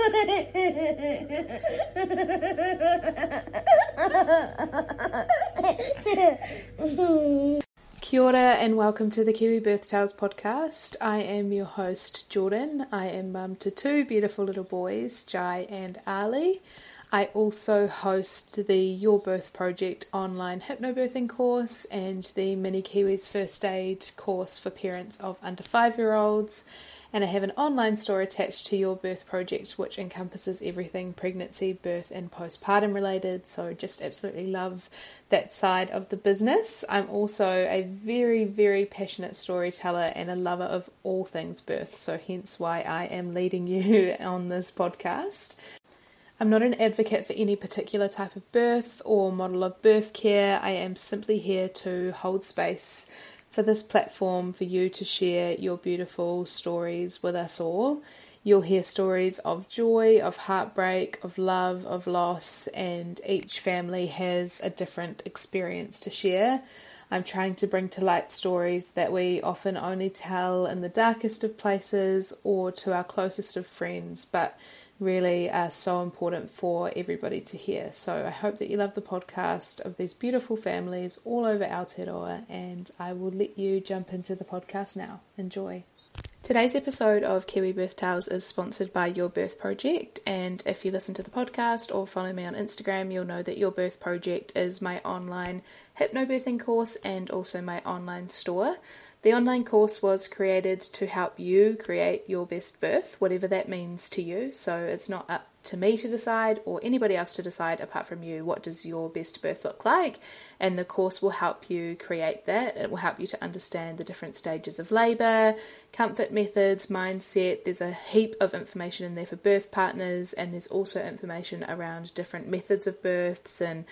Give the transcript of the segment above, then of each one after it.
Kia ora and welcome to the Kiwi Birth Tales podcast. I am your host, Jordan. I am mum to two beautiful little boys, Jai and Ali. I also host the Your Birth Project online hypnobirthing course and the Mini Kiwis First Aid course for parents of under five year olds. And I have an online store attached to Your Birth Project, which encompasses everything pregnancy, birth, and postpartum related. So, just absolutely love that side of the business. I'm also a very, very passionate storyteller and a lover of all things birth. So, hence why I am leading you on this podcast. I'm not an advocate for any particular type of birth or model of birth care. I am simply here to hold space for this platform for you to share your beautiful stories with us all. You'll hear stories of joy, of heartbreak, of love, of loss, and each family has a different experience to share. I'm trying to bring to light stories that we often only tell in the darkest of places or to our closest of friends, but really are so important for everybody to hear. So I hope that you love the podcast of these beautiful families all over Aotearoa, and I will let you jump into the podcast now. Enjoy. Today's episode of Kiwi Birth Tales is sponsored by Your Birth Project, and if you listen to the podcast or follow me on Instagram, you'll know that Your Birth Project is my online hypnobirthing course and also my online store. The online course was created to help you create your best birth, whatever that means to you. So it's not up to me to decide or anybody else to decide apart from you what does your best birth look like? And the course will help you create that. It will help you to understand the different stages of labor comfort methods mindset. There's a heap of information in there for birth partners and there's also information around different methods of births and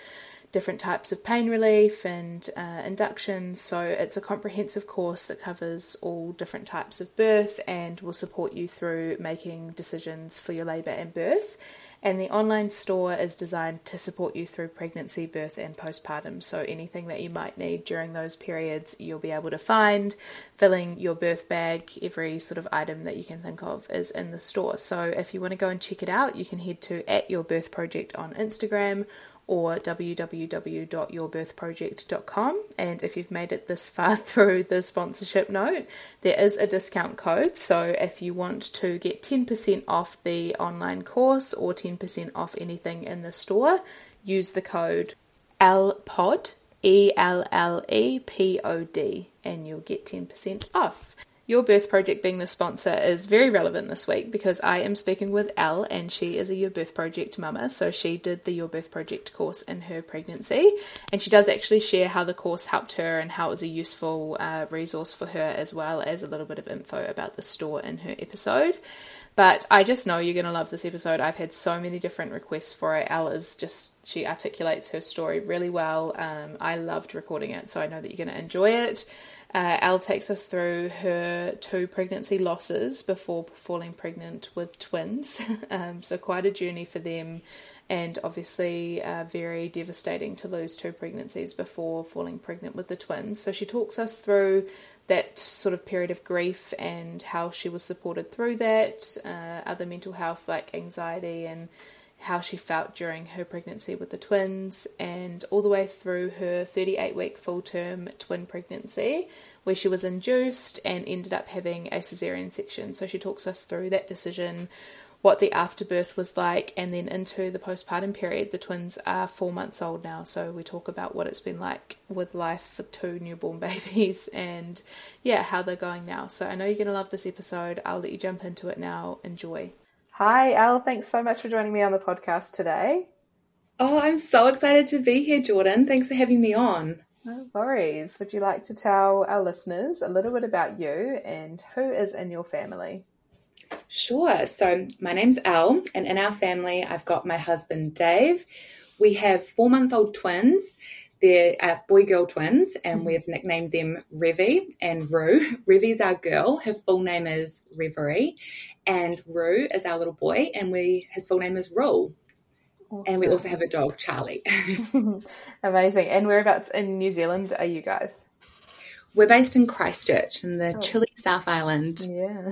different types of pain relief and uh, inductions. So it's a comprehensive course that covers all different types of birth and will support you through making decisions for your labour and birth. And the online store is designed to support you through pregnancy, birth, and postpartum. So anything that you might need during those periods, you'll be able to find. Filling your birth bag, every sort of item that you can think of is in the store. So if you want to go and check it out, you can head to at your birth project on Instagram or www.yourbirthproject.com. And if you've made it this far through the sponsorship note, there is a discount code. So if you want to get 10% off the online course or 10% off anything in the store, use the code LPOD, E L L E P O D, and you'll get 10% off. Your Birth Project being the sponsor is very relevant this week because I am speaking with Elle and she is a Your Birth Project mama. So she did the Your Birth Project course in her pregnancy and she does actually share how the course helped her and how it was a useful uh, resource for her as well as a little bit of info about the store in her episode. But I just know you're going to love this episode. I've had so many different requests for it. Elle is just, she articulates her story really well. Um, I loved recording it, so I know that you're going to enjoy it. Uh, Elle takes us through her two pregnancy losses before falling pregnant with twins. um, so, quite a journey for them, and obviously uh, very devastating to lose two pregnancies before falling pregnant with the twins. So, she talks us through that sort of period of grief and how she was supported through that, uh, other mental health like anxiety and how she felt during her pregnancy with the twins, and all the way through her 38 week full term twin pregnancy, where she was induced and ended up having a cesarean section. So she talks us through that decision, what the afterbirth was like, and then into the postpartum period. The twins are four months old now, so we talk about what it's been like with life for two newborn babies and yeah, how they're going now. So I know you're going to love this episode. I'll let you jump into it now. Enjoy. Hi, Elle. Thanks so much for joining me on the podcast today. Oh, I'm so excited to be here, Jordan. Thanks for having me on. No worries. Would you like to tell our listeners a little bit about you and who is in your family? Sure. So, my name's Elle, and in our family, I've got my husband, Dave. We have four month old twins. They're uh, boy girl twins, and we've nicknamed them Revie and Roo. Revie's our girl. Her full name is Reverie, and Roo is our little boy, and we his full name is Rule. Awesome. And we also have a dog, Charlie. Amazing. And whereabouts in New Zealand are you guys? We're based in Christchurch in the oh. chilly South Island. Yeah.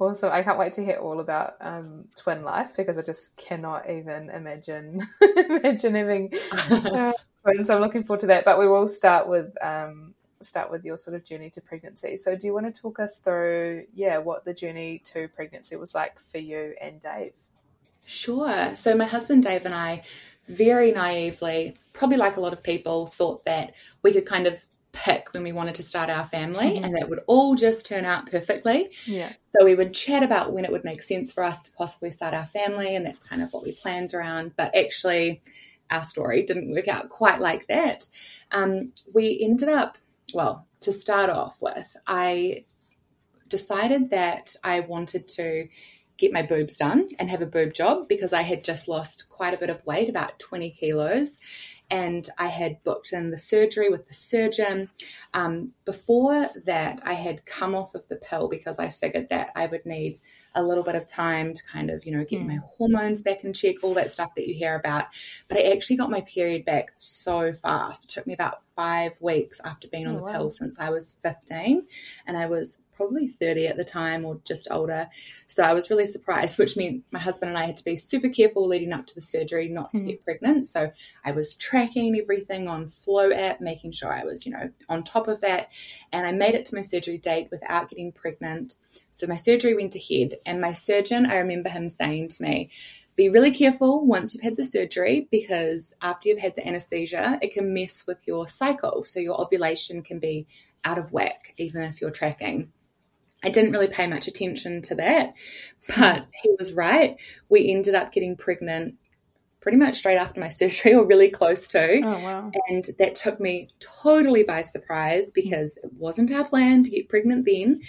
Also, I can't wait to hear all about um, twin life because I just cannot even imagine imagine having uh, So I'm looking forward to that. But we will start with um, start with your sort of journey to pregnancy. So, do you want to talk us through, yeah, what the journey to pregnancy was like for you and Dave? Sure. So, my husband Dave and I, very naively, probably like a lot of people, thought that we could kind of pick when we wanted to start our family mm-hmm. and that would all just turn out perfectly. Yeah. So we would chat about when it would make sense for us to possibly start our family and that's kind of what we planned around. But actually our story didn't work out quite like that. Um, we ended up, well, to start off with, I decided that I wanted to get my boobs done and have a boob job because I had just lost quite a bit of weight, about 20 kilos and I had booked in the surgery with the surgeon. Um, before that, I had come off of the pill because I figured that I would need a little bit of time to kind of, you know, get mm. my hormones back in check, all that stuff that you hear about. But I actually got my period back so fast. It took me about five weeks after being on oh, the wow. pill since I was 15. And I was probably 30 at the time or just older. So I was really surprised, which meant my husband and I had to be super careful leading up to the surgery not to mm. get pregnant. So I was tracking everything on Flo app, making sure I was, you know, on top of that. And I made it to my surgery date without getting pregnant. So my surgery went ahead, and my surgeon, I remember him saying to me, be really careful once you've had the surgery because after you've had the anesthesia, it can mess with your cycle. So your ovulation can be out of whack, even if you're tracking. I didn't really pay much attention to that, but he was right. We ended up getting pregnant pretty much straight after my surgery or really close to. Oh, wow. And that took me totally by surprise because it wasn't our plan to get pregnant then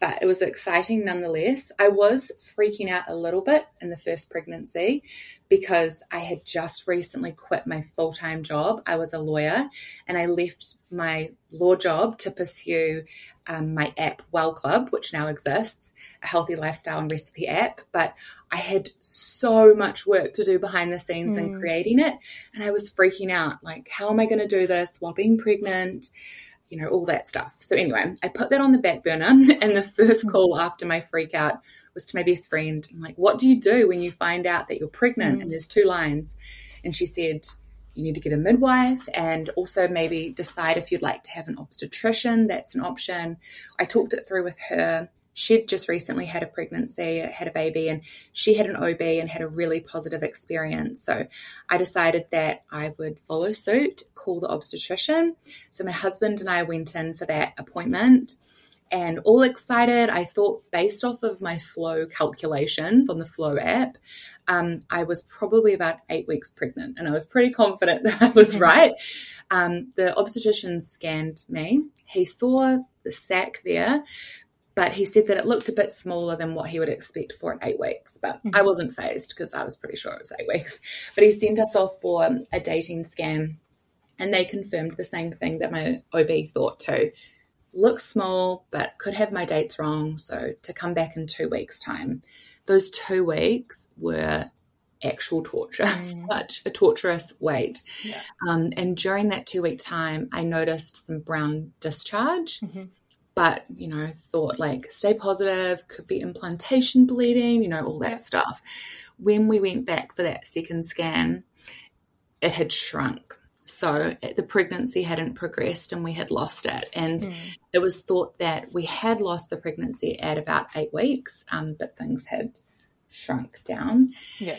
but it was exciting nonetheless. I was freaking out a little bit in the first pregnancy because I had just recently quit my full time job. I was a lawyer and I left my law job to pursue um, my app, Well Club, which now exists, a healthy lifestyle and recipe app. But I had so much work to do behind the scenes mm. in creating it. And I was freaking out like, how am I going to do this while being pregnant? You know, all that stuff. So anyway, I put that on the back burner. And the first mm. call after my freak out was to my best friend. I'm like, what do you do when you find out that you're pregnant? Mm. And there's two lines. And she said, you need to get a midwife and also maybe decide if you'd like to have an obstetrician. That's an option. I talked it through with her she'd just recently had a pregnancy, had a baby, and she had an OB and had a really positive experience. So I decided that I would follow suit, call the obstetrician. So my husband and I went in for that appointment and all excited. I thought, based off of my flow calculations on the Flo app, um, I was probably about eight weeks pregnant, and I was pretty confident that I was right. Um, the obstetrician scanned me. He saw the sac there, but he said that it looked a bit smaller than what he would expect for an eight weeks. But mm-hmm. I wasn't phased because I was pretty sure it was eight weeks. But he sent us off for a dating scan, and they confirmed the same thing that my OB thought too. Looks small, but could have my dates wrong. So to come back in two weeks' time, those two weeks were actual torture, mm. such a torturous wait. Yeah. Um, and during that two week time, I noticed some brown discharge. Mm-hmm but you know thought like stay positive could be implantation bleeding you know all that stuff. When we went back for that second scan it had shrunk. So the pregnancy hadn't progressed and we had lost it. And mm. it was thought that we had lost the pregnancy at about eight weeks um, but things had shrunk down. Yeah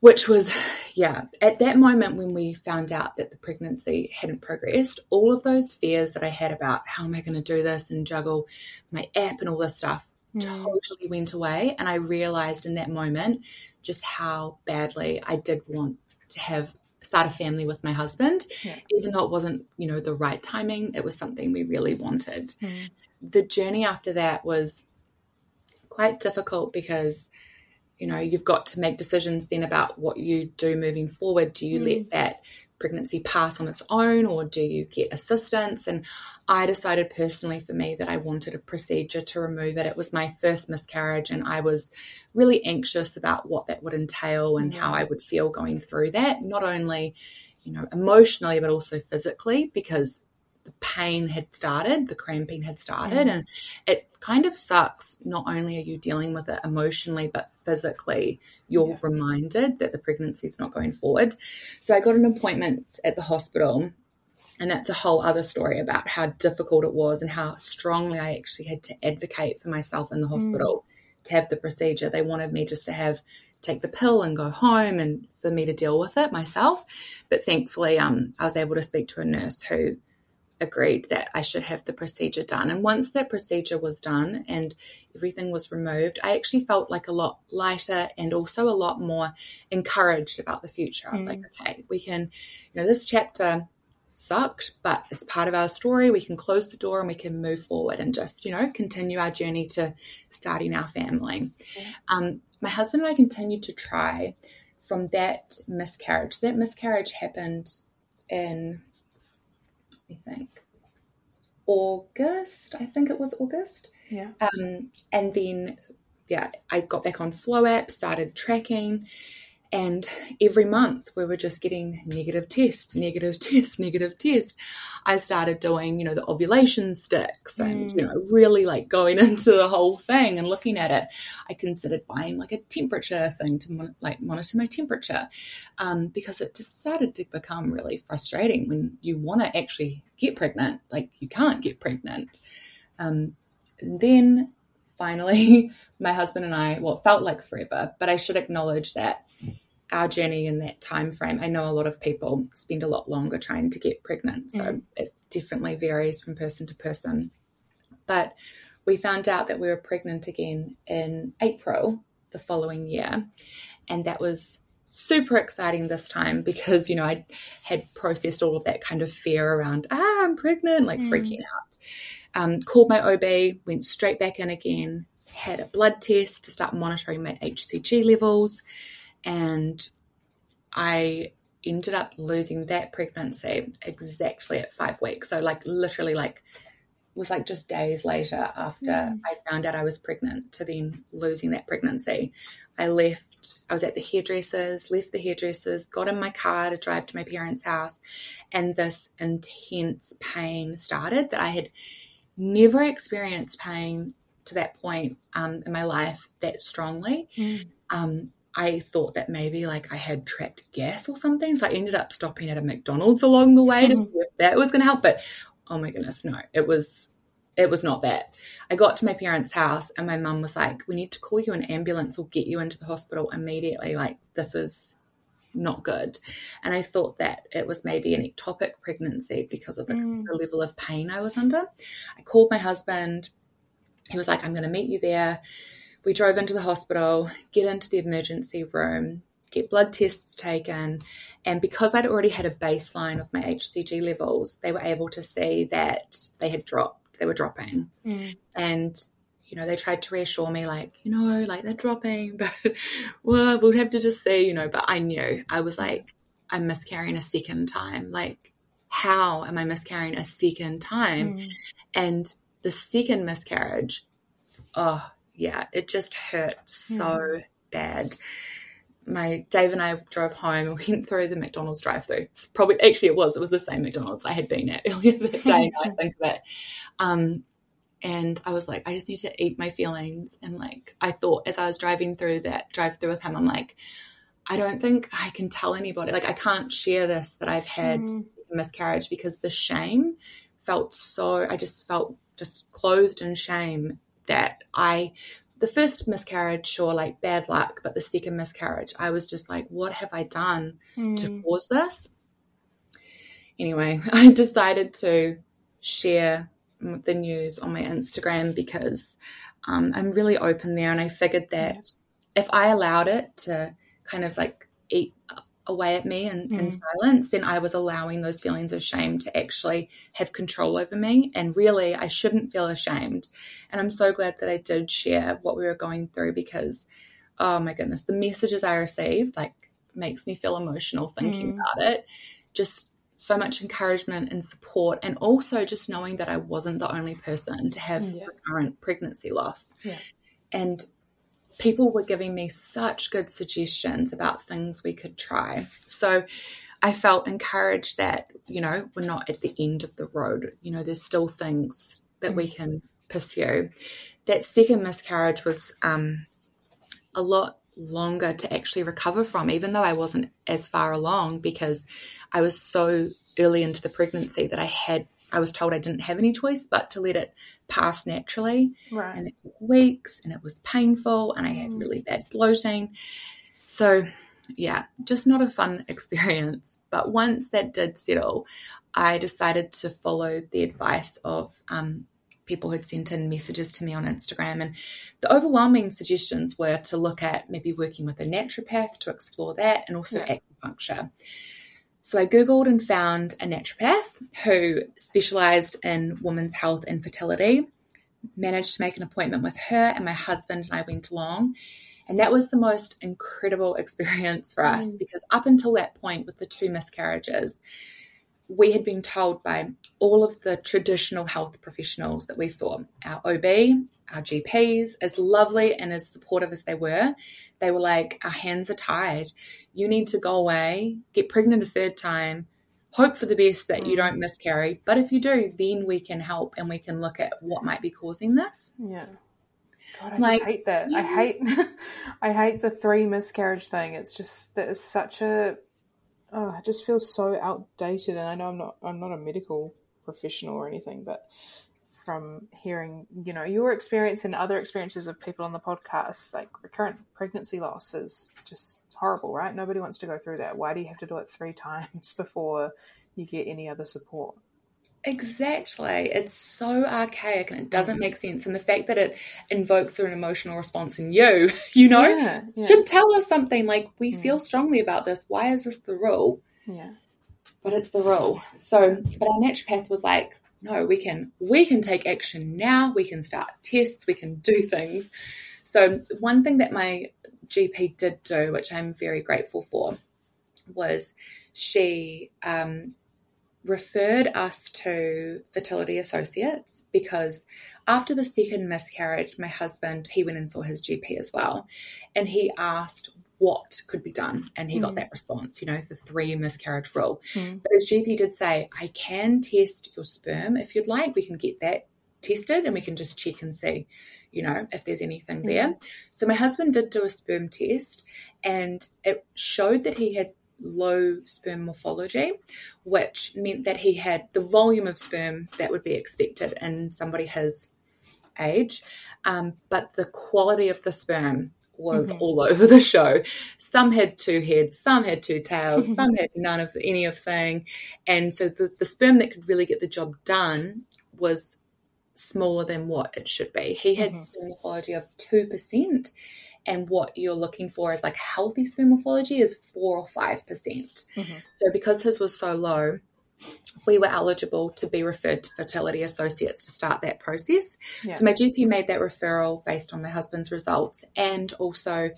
which was, yeah, at that moment when we found out that the pregnancy hadn't progressed, all of those fears that I had about how am I going to do this and juggle my app and all this stuff mm. totally went away. And I realized in that moment just how badly I did want to have start a family with my husband, yeah. even though it wasn't, you know, the right timing. It was something we really wanted. Mm. The journey after that was quite difficult because you know you've got to make decisions then about what you do moving forward do you mm. let that pregnancy pass on its own or do you get assistance and i decided personally for me that i wanted a procedure to remove it it was my first miscarriage and i was really anxious about what that would entail and mm. how i would feel going through that not only you know emotionally but also physically because the pain had started, the cramping had started, mm. and it kind of sucks. Not only are you dealing with it emotionally, but physically, you're yeah. reminded that the pregnancy is not going forward. So I got an appointment at the hospital. And that's a whole other story about how difficult it was and how strongly I actually had to advocate for myself in the mm. hospital mm. to have the procedure. They wanted me just to have take the pill and go home and for me to deal with it myself. But thankfully, um, I was able to speak to a nurse who agreed that I should have the procedure done. And once that procedure was done and everything was removed, I actually felt like a lot lighter and also a lot more encouraged about the future. I was mm. like, okay, we can, you know, this chapter sucked, but it's part of our story. We can close the door and we can move forward and just, you know, continue our journey to starting our family. Yeah. Um, my husband and I continued to try from that miscarriage. That miscarriage happened in, I think, August. I think it was August. Yeah. Um, and then, yeah, I got back on Flo app, started tracking, and every month we were just getting negative test, negative test, negative test. I started doing, you know, the ovulation sticks and, mm. you know, really like going into the whole thing and looking at it. I considered buying like a temperature thing to mon- like monitor my temperature um, because it just started to become really frustrating when you want to actually get pregnant. Like you can't get pregnant. Um, then finally, my husband and I, well, it felt like forever, but I should acknowledge that our journey in that time frame. I know a lot of people spend a lot longer trying to get pregnant, so mm. it definitely varies from person to person. But we found out that we were pregnant again in April the following year, and that was super exciting this time because you know I had processed all of that kind of fear around ah I'm pregnant, like mm. freaking out. Um, called my OB, went straight back in again, had a blood test to start monitoring my HCG levels and I ended up losing that pregnancy exactly at five weeks. So like literally like was like just days later after mm. I found out I was pregnant to then losing that pregnancy. I left, I was at the hairdressers, left the hairdressers, got in my car to drive to my parents' house, and this intense pain started that I had never experienced pain to that point um, in my life that strongly. Mm. Um, I thought that maybe like I had trapped gas or something. So I ended up stopping at a McDonald's along the way to see if that was going to help. But oh my goodness, no, it was it was not that. I got to my parents' house and my mum was like, "We need to call you an ambulance or get you into the hospital immediately. Like this is not good." And I thought that it was maybe an ectopic pregnancy because of the, mm. the level of pain I was under. I called my husband. He was like, "I'm going to meet you there." we drove into the hospital, get into the emergency room, get blood tests taken. And because I'd already had a baseline of my HCG levels, they were able to see that they had dropped, they were dropping. Mm. And, you know, they tried to reassure me, like, you know, like they're dropping, but well, we'll have to just see, you know. But I knew I was like, I'm miscarrying a second time. Like, how am I miscarrying a second time? Mm. And the second miscarriage, oh, yeah, it just hurt so mm. bad. My Dave and I drove home and went through the McDonald's drive-through. It's probably actually it was it was the same McDonald's I had been at earlier that day. I think of it. Um, and I was like, I just need to eat my feelings. And like, I thought as I was driving through that drive through with him, I'm like, I don't think I can tell anybody. Like, I can't share this that I've had mm. miscarriage because the shame felt so, I just felt just clothed in shame that I the first miscarriage, sure, like bad luck, but the second miscarriage, I was just like, what have I done mm. to hmm. cause this? Anyway, I decided to share the news on my Instagram because um, I'm really open there, and I figured that if I allowed it to kind of like eat away at me in, mm. in silence, then I was allowing those feelings of shame to actually have control over me. And really, I shouldn't feel ashamed. And I'm so glad that I did share what we were going through because, oh my goodness, the messages I received like makes me feel emotional thinking mm. about it. Just so much encouragement and support, and also just knowing that I wasn't the only person to have yeah. recurrent pregnancy loss. Yeah. And people were giving me such good suggestions about things we could try. So I felt encouraged that, you know, we're not at the end of the road. You know, there's still things that we can pursue. That second miscarriage was um, a lot longer to actually recover from, even though I wasn't as far along because I was so early into the pregnancy that I had I was told I didn't have any choice but to let it pass naturally. Right. And it took weeks and it was painful and I had Mm. really bad bloating. So yeah, just not a fun experience. But once that did settle, I decided to follow the advice of um, people who'd sent in messages to me on Instagram. And the overwhelming suggestions were to look at maybe working with a naturopath to explore that and also Yeah. acupuncture. So I Googled and found a naturopath who specialized in women's health and fertility. Managed to make an appointment with her, and my husband and I went along. And that was the most incredible experience for us Mm. because up until that point, with the two miscarriages, we had been told by all of the traditional health professionals that we saw, our OB, our GPs, as lovely and as supportive as they were, they were like, Our hands are tied. You need to go away, get pregnant a third time, hope for the best that you Mm. don't miscarry. But if you do, then we can help and we can look at what might be causing this. Yeah. God, I Like, just hate that. I hate I hate the three miscarriage thing. It's just that is such a oh, it just feels so outdated and I know I'm not I'm not a medical professional or anything, but from hearing, you know, your experience and other experiences of people on the podcast, like recurrent pregnancy loss is just horrible, right? Nobody wants to go through that. Why do you have to do it three times before you get any other support? Exactly. It's so archaic and it doesn't make sense. And the fact that it invokes an emotional response in you, you know, yeah, yeah, should tell us something like, we Mm. feel strongly about this. Why is this the rule? yeah. But it's the rule. So, but our naturopath was like, no, we can, we can take action now. We can start tests. We can do things. So one thing that my GP did do, which I'm very grateful for, was she um, referred us to fertility associates because after the second miscarriage, my husband he went and saw his GP as well, and he asked what could be done, and he got Mm. that response. You know, the three miscarriage rule. Mm. But his GP did say, I can test your sperm if you'd like. We can get that tested, and we can just check and see, you know, if there's anything there. So my husband did do a sperm test, and it showed that he had low sperm morphology, which meant that he had the volume of sperm that would be expected in somebody his age, um, but the quality of the sperm was Mhm. all over the show. Some had two heads, some had two tails, some had none of any of thing, and so the, the sperm that could really get the job done was smaller than what it should be. He had Mhm. sperm morphology of two percent, and what you're looking for is like healthy sperm morphology is four or five percent. Mhm. So because his was so low, we were eligible to be referred to fertility associates to start that process. Yeah. So my GP made that referral based on my husband's results, and also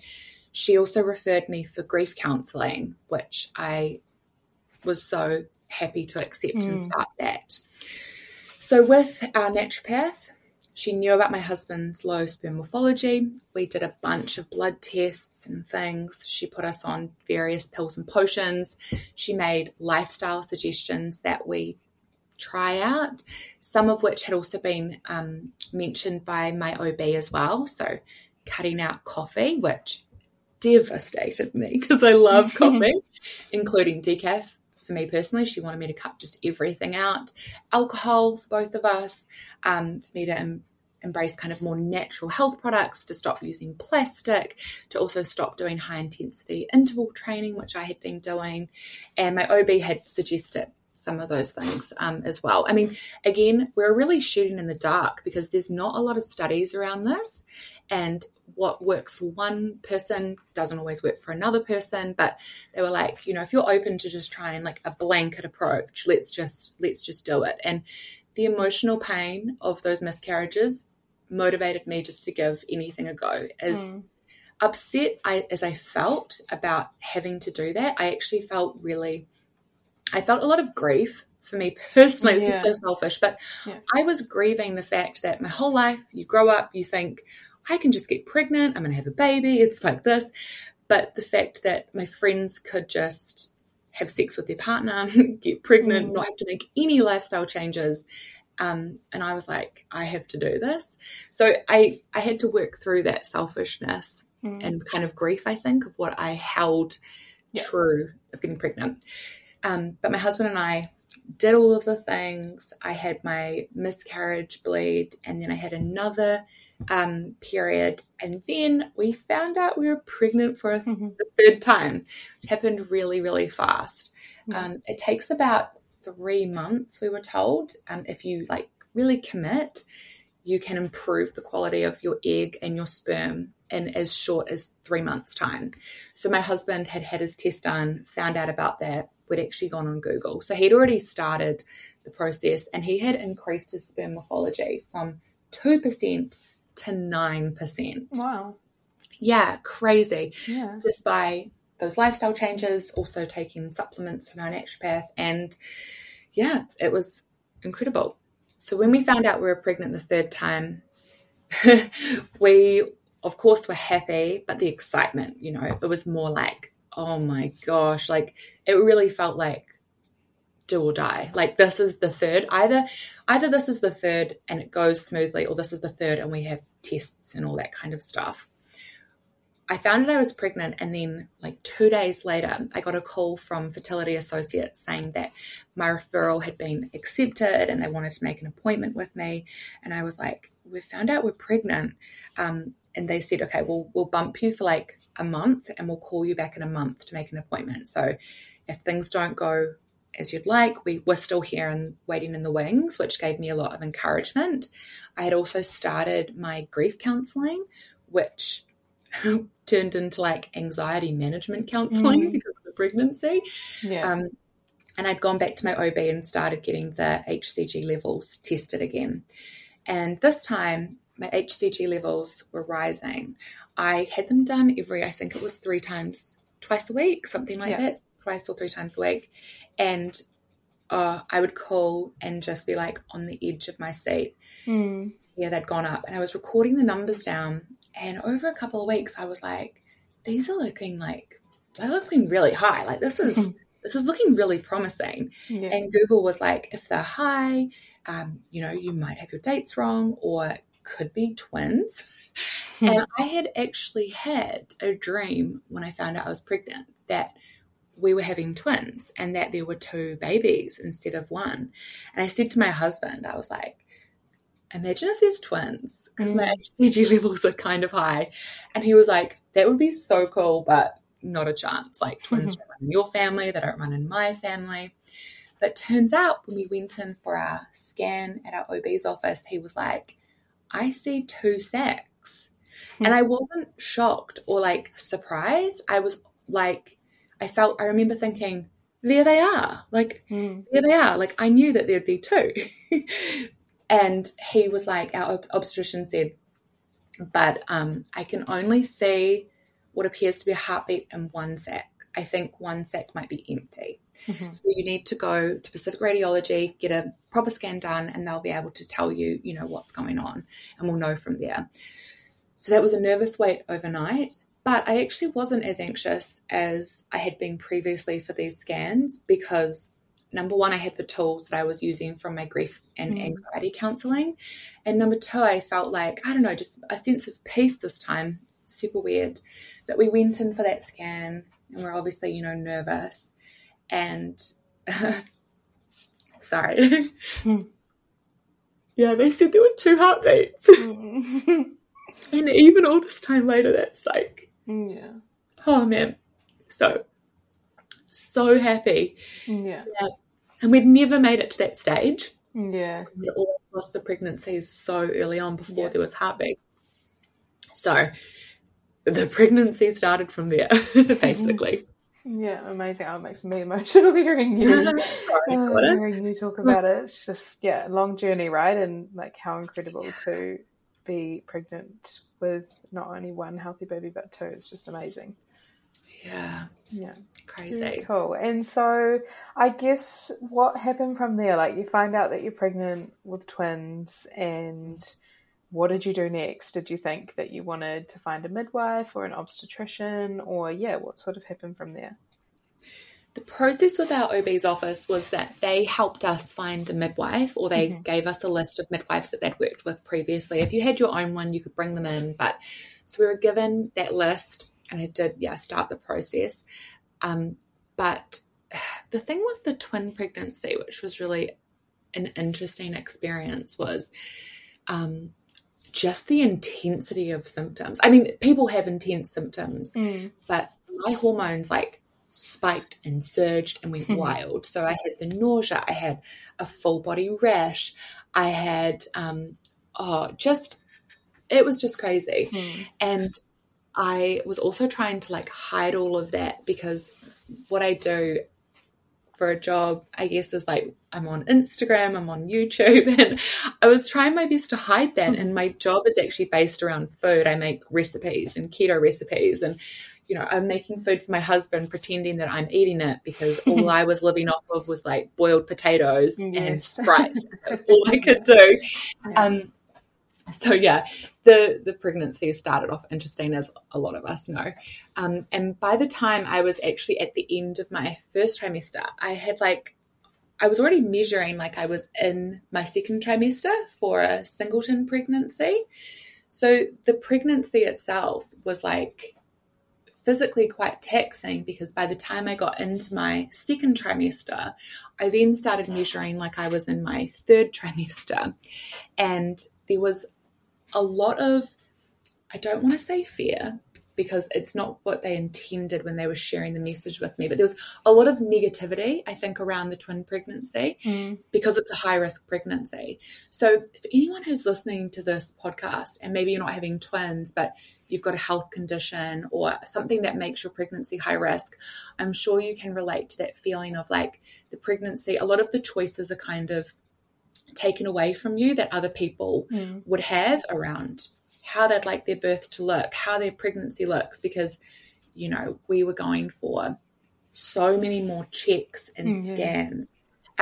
she also referred me for grief counselling, which I was so happy to accept and Mm. start that. So with our naturopath, she knew about my husband's low sperm morphology. We did a bunch of blood tests and things. She put us on various pills and potions. She made lifestyle suggestions that we try out, some of which had also been um, mentioned by my OB as well. So, cutting out coffee, which devastated me because I love coffee, including decaf. For me personally, she wanted me to cut just everything out. Alcohol for both of us, um, for me to em- embrace kind of more natural health products, to stop using plastic, to also stop doing high intensity interval training, which I had been doing. And my OB had suggested some of those things um, as well. I mean, again, we're really shooting in the dark because there's not a lot of studies around this. And what works for one person doesn't always work for another person. But they were like, you know, if you're open to just trying like a blanket approach, let's just let's just do it. And the emotional pain of those miscarriages motivated me just to give anything a go. As Mm. upset I, as I felt about having to do that, I actually felt really, I felt a lot of grief for me personally. This Yeah. is so selfish, but Yeah. I was grieving the fact that my whole life, you grow up, you think, I can just get pregnant, I'm going to have a baby, it's like this. But the fact that my friends could just have sex with their partner, get pregnant, mm. not have to make any lifestyle changes. Um, and I was like, I have to do this. So I, I had to work through that selfishness mm. and kind of grief, I think, of what I held yeah. true of getting pregnant. Um, but my husband and I did all of the things. I had my miscarriage bleed, and then I had another um, period. And then we found out we were pregnant for mm-hmm. the third time. It happened really, really fast. Mm-hmm. Um, it takes about three months, we were told. Um, if you like really commit, you can improve the quality of your egg and your sperm in as short as three months' time. So my husband had had his test done, found out about that. We'd actually gone on Google. So he'd already started the process and he had increased his sperm morphology from 2% to 9%. Wow. Yeah, crazy. Yeah. Just by those lifestyle changes, also taking supplements from our naturopath. And yeah, it was incredible. So when we found out we were pregnant the third time, we of course were happy, but the excitement, you know, it was more like, oh my gosh, like it really felt like do or die. Like this is the third. Either either this is the third and it goes smoothly, or this is the third and we have tests and all that kind of stuff. I found out I was pregnant, and then like two days later, I got a call from Fertility Associates saying that my referral had been accepted and they wanted to make an appointment with me. And I was like, "We found out we're pregnant," um, and they said, "Okay, we'll we'll bump you for like a month, and we'll call you back in a month to make an appointment." So if things don't go as you'd like. We were still here and waiting in the wings, which gave me a lot of encouragement. I had also started my grief counseling, which turned into like anxiety management counseling mm. because of the pregnancy. Yeah. Um, and I'd gone back to my OB and started getting the HCG levels tested again. And this time, my HCG levels were rising. I had them done every, I think it was three times, twice a week, something like yeah. that twice or three times a week. And uh, I would call and just be like on the edge of my seat. Mm. Yeah, they'd gone up. And I was recording the numbers down. And over a couple of weeks, I was like, these are looking like, they're looking really high. Like, this is. this is looking really promising. Yeah. And Google was like, if they're high, um, you know, you might have your dates wrong or could be twins. Hmm. and I had actually had a dream when I found out I was pregnant that we were having twins and that there were two babies instead of one. And I said to my husband, I was like, imagine if there's twins because mm. my HCG levels are kind of high. And he was like, that would be so cool, but not a chance. Like twins don't run in your family, they don't run in my family. But turns out when we went in for our scan at our OB's office, he was like, I see two sacs. and I wasn't shocked or like surprised. I was like, I felt, I remember thinking, there they are. Like, mm. there they are. Like, I knew that there'd be two. and he was like, our obstetrician said, but um, I can only see what appears to be a heartbeat in one sac. I think one sac might be empty. Mm-hmm. So you need to go to Pacific Radiology, get a proper scan done, and they'll be able to tell you, you know, what's going on, and we'll know from there. So that was a nervous wait overnight. But I actually wasn't as anxious as I had been previously for these scans because number one, I had the tools that I was using from my grief and mm. anxiety counseling. And number two, I felt like, I don't know, just a sense of peace this time. Super weird. But we went in for that scan and we're obviously, you know, nervous. And sorry. Mm. yeah, they said there were two heartbeats. Mm. and even all this time later, that's like, yeah. Oh man. So so happy. Yeah. yeah. And we'd never made it to that stage. Yeah. We'd all lost the pregnancies so early on before yeah. there was heartbeats. So the pregnancy started from there, basically. Yeah, amazing. Oh, it makes me emotional hearing you Sorry, uh, hearing you talk about it. It's just yeah, long journey, right? And like how incredible to be pregnant with not only one healthy baby but two. It's just amazing. Yeah. Yeah. Crazy. Very cool. And so I guess what happened from there? Like you find out that you're pregnant with twins and what did you do next? Did you think that you wanted to find a midwife or an obstetrician or yeah, what sort of happened from there? The process with our OB's office was that they helped us find a midwife or they mm-hmm. gave us a list of midwives that they'd worked with previously. If you had your own one, you could bring them in. But so we were given that list and I did, yeah, start the process. Um, but the thing with the twin pregnancy, which was really an interesting experience, was um, just the intensity of symptoms. I mean, people have intense symptoms, mm. but my hormones like spiked and surged and went wild. So I had the nausea, I had a full body rash, I had um oh just it was just crazy. Mm. And I was also trying to like hide all of that because what I do for a job, I guess, is like I'm on Instagram, I'm on YouTube, and I was trying my best to hide that. And my job is actually based around food. I make recipes and keto recipes, and you know, I'm making food for my husband, pretending that I'm eating it because all I was living off of was like boiled potatoes yes. and Sprite. That's all I could do. Um, so yeah, the the pregnancy started off interesting, as a lot of us know. Um, and by the time I was actually at the end of my first trimester, I had like I was already measuring like I was in my second trimester for a singleton pregnancy. So the pregnancy itself was like physically quite taxing because by the time I got into my second trimester, I then started measuring like I was in my third trimester. And there was a lot of, I don't want to say fear, because it's not what they intended when they were sharing the message with me. But there was a lot of negativity, I think, around the twin pregnancy mm. because it's a high risk pregnancy. So, if anyone who's listening to this podcast and maybe you're not having twins, but you've got a health condition or something that makes your pregnancy high risk, I'm sure you can relate to that feeling of like the pregnancy, a lot of the choices are kind of taken away from you that other people mm. would have around how they'd like their birth to look, how their pregnancy looks, because, you know, we were going for so many more checks and mm-hmm. scans.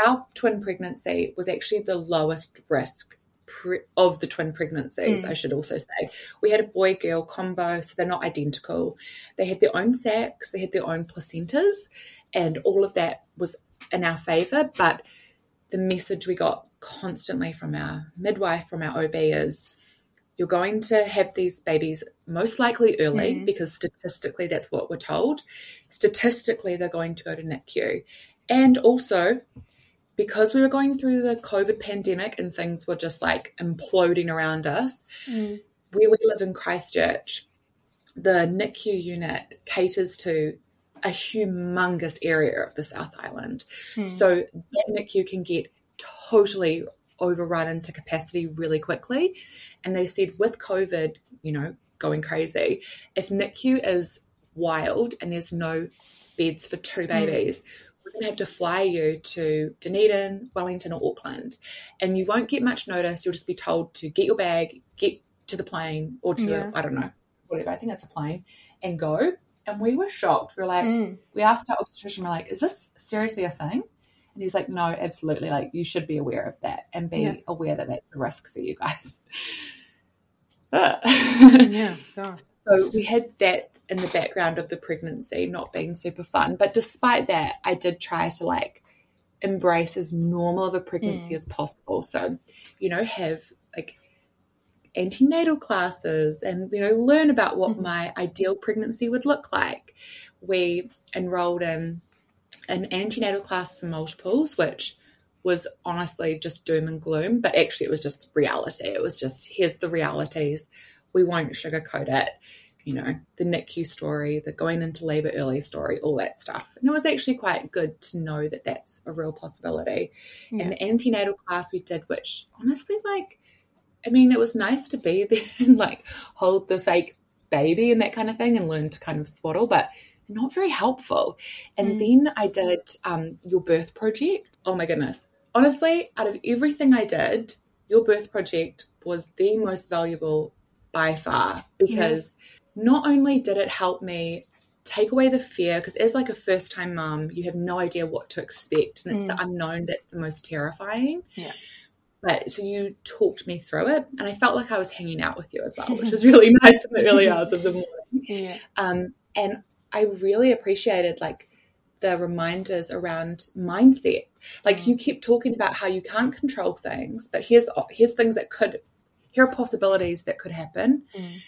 Our twin pregnancy was actually the lowest risk pre- of the twin pregnancies, mm. I should also say. We had a boy girl combo, so they're not identical. They had their own sacs, they had their own placentas, and all of that was in our favor. But the message we got constantly from our midwife, from our OB is you're going to have these babies most likely early mm. because statistically that's what we're told. Statistically, they're going to go to NICU. And also, because we were going through the COVID pandemic and things were just like imploding around us, mm. where we live in Christchurch, the NICU unit caters to a humongous area of the South Island. Mm. So that NICU can get totally overrun into capacity really quickly. And they said with COVID, you know, going crazy, if NICU is wild and there's no beds for two hmm. babies, mm. We're going to have to fly you to Dunedin, Wellington, or Auckland. And you won't get much notice. You'll just be told to get your bag, get to the plane, or to yeah. the, I don't know, whatever. I think that's a plane, and go. And we were shocked. We are like, mm. we asked our obstetrician, we're like, is this seriously a thing? And he's like, no, absolutely. Like, you should be aware of that and be yeah. aware that that's a risk for you guys. yeah, So we had that in the background of the pregnancy not being super fun. But despite that, I did try to like embrace as normal of a pregnancy mm. as possible. So, you know, have like antenatal classes and, you know, learn about what mm-hmm. my ideal pregnancy would look like. We enrolled in an antenatal class for multiples, which was honestly just doom and gloom, but actually it was just reality. It was just here's the realities. We won't sugarcoat it. You know, the NICU story, the going into labor early story, all that stuff. And it was actually quite good to know that that's a real possibility. Yeah. And the antenatal class we did, which honestly, like, I mean, it was nice to be there and like hold the fake baby and that kind of thing and learn to kind of swaddle, but not very helpful. And mm. then I did um, your birth project. Oh my goodness. Honestly, out of everything I did, your birth project was the most valuable by far because yeah. not only did it help me take away the fear because as like a first time mom you have no idea what to expect and it's mm. the unknown that's the most terrifying yeah but so you talked me through it and i felt like i was hanging out with you as well which was really nice in the early hours of the morning yeah. um, and I really appreciated like the reminders around mindset. Like mm. you keep talking about how you can't control things, but here's here's things that could here are possibilities that could happen. Mm.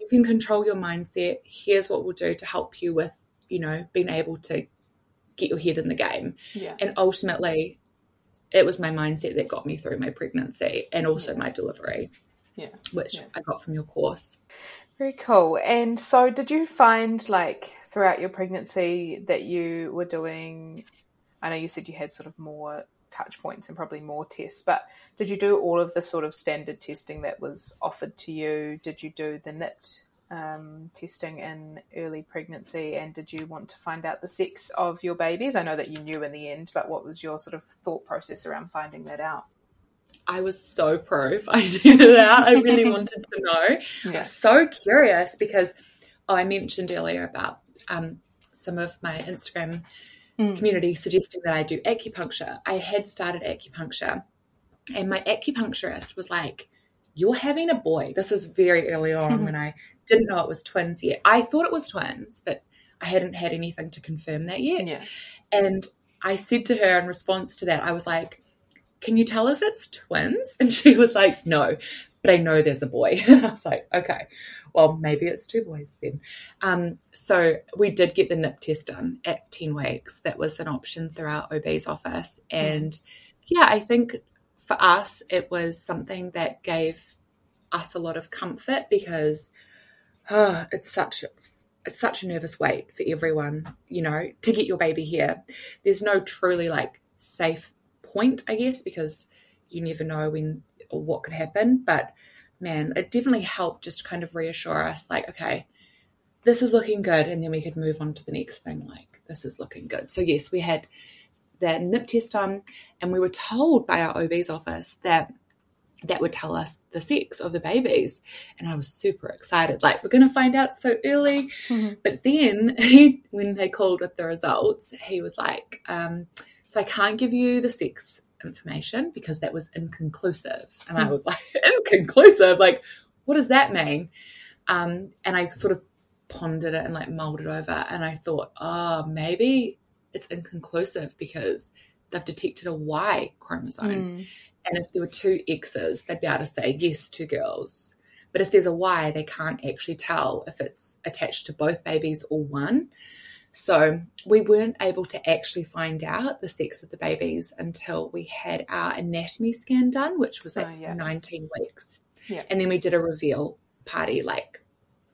You can control your mindset. Here's what we'll do to help you with, you know, being able to get your head in the game. Yeah. And ultimately, it was my mindset that got me through my pregnancy and also yeah. my delivery. Yeah. Which. I got from your course. Very cool. And so, did you find like throughout your pregnancy that you were doing? I know you said you had sort of more touch points and probably more tests, but did you do all of the sort of standard testing that was offered to you? Did you do the NIPT um, testing in early pregnancy? And did you want to find out the sex of your babies? I know that you knew in the end, but what was your sort of thought process around finding that out? I was so pro finding it out. I really wanted to know. Yeah. I was so curious because oh, I mentioned earlier about um, some of my Instagram mm. community suggesting that I do acupuncture. I had started acupuncture, and my acupuncturist was like, You're having a boy. This was very early on when I didn't know it was twins yet. I thought it was twins, but I hadn't had anything to confirm that yet. Yeah. And I said to her in response to that, I was like, Can you tell if it's twins? And she was like, No, but I know there's a boy. I was like, Okay, well, maybe it's two boys then. Um, so we did get the NIP test done at 10 weeks. That was an option through our OB's office. Hmm. And mm. yeah, I think for us, it was something that gave us a lot of comfort because oh, it's such it's such a nervous wait for everyone, you know, to get your baby here. There's no truly like safe point, I guess, because you never know when or what could happen. But man, it definitely helped just kind of reassure us, like, okay, this is looking good, and then we could move on to the next thing, like this is looking good. So yes, we had that nip test done, and we were told by our OB's office that that would tell us the sex of the babies. And I was super excited. Like, we're going to find out so early. Mm-hmm. But then he, when they called with the results, he was like, um, So I can't give you the sex information because that was inconclusive. And I hmm. was like, Inconclusive? Like, what does that mean? Um, and I sort of pondered it and like mulled it over. And I thought, Oh, maybe it's inconclusive because they've detected a Y chromosome. Mm. And if there were two X's, they'd be able to say yes, two girls. But if there's a Y, they can't actually tell if it's attached to both babies or one. So we weren't able to actually find out the sex of the babies until we had our anatomy scan done, which was at oh, yeah. 19 weeks. Yeah. And then we did a reveal party like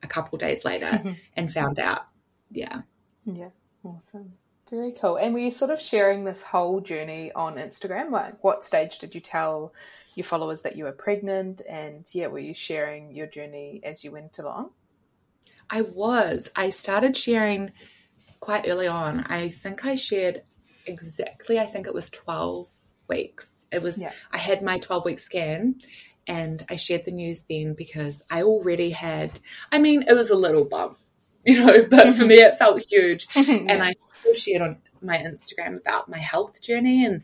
a couple days later and found out. Yeah. Yeah. Awesome. Very cool. And were you sort of sharing this whole journey on Instagram? Like, what stage did you tell your followers that you were pregnant? And yeah, were you sharing your journey as you went along? I was. I started sharing quite early on. I think I shared exactly, I think it was 12 weeks. It was, yeah. I had my 12 week scan and I shared the news then because I already had, I mean, it was a little bump you know, but for me it felt huge. yeah. And I shared on my Instagram about my health journey and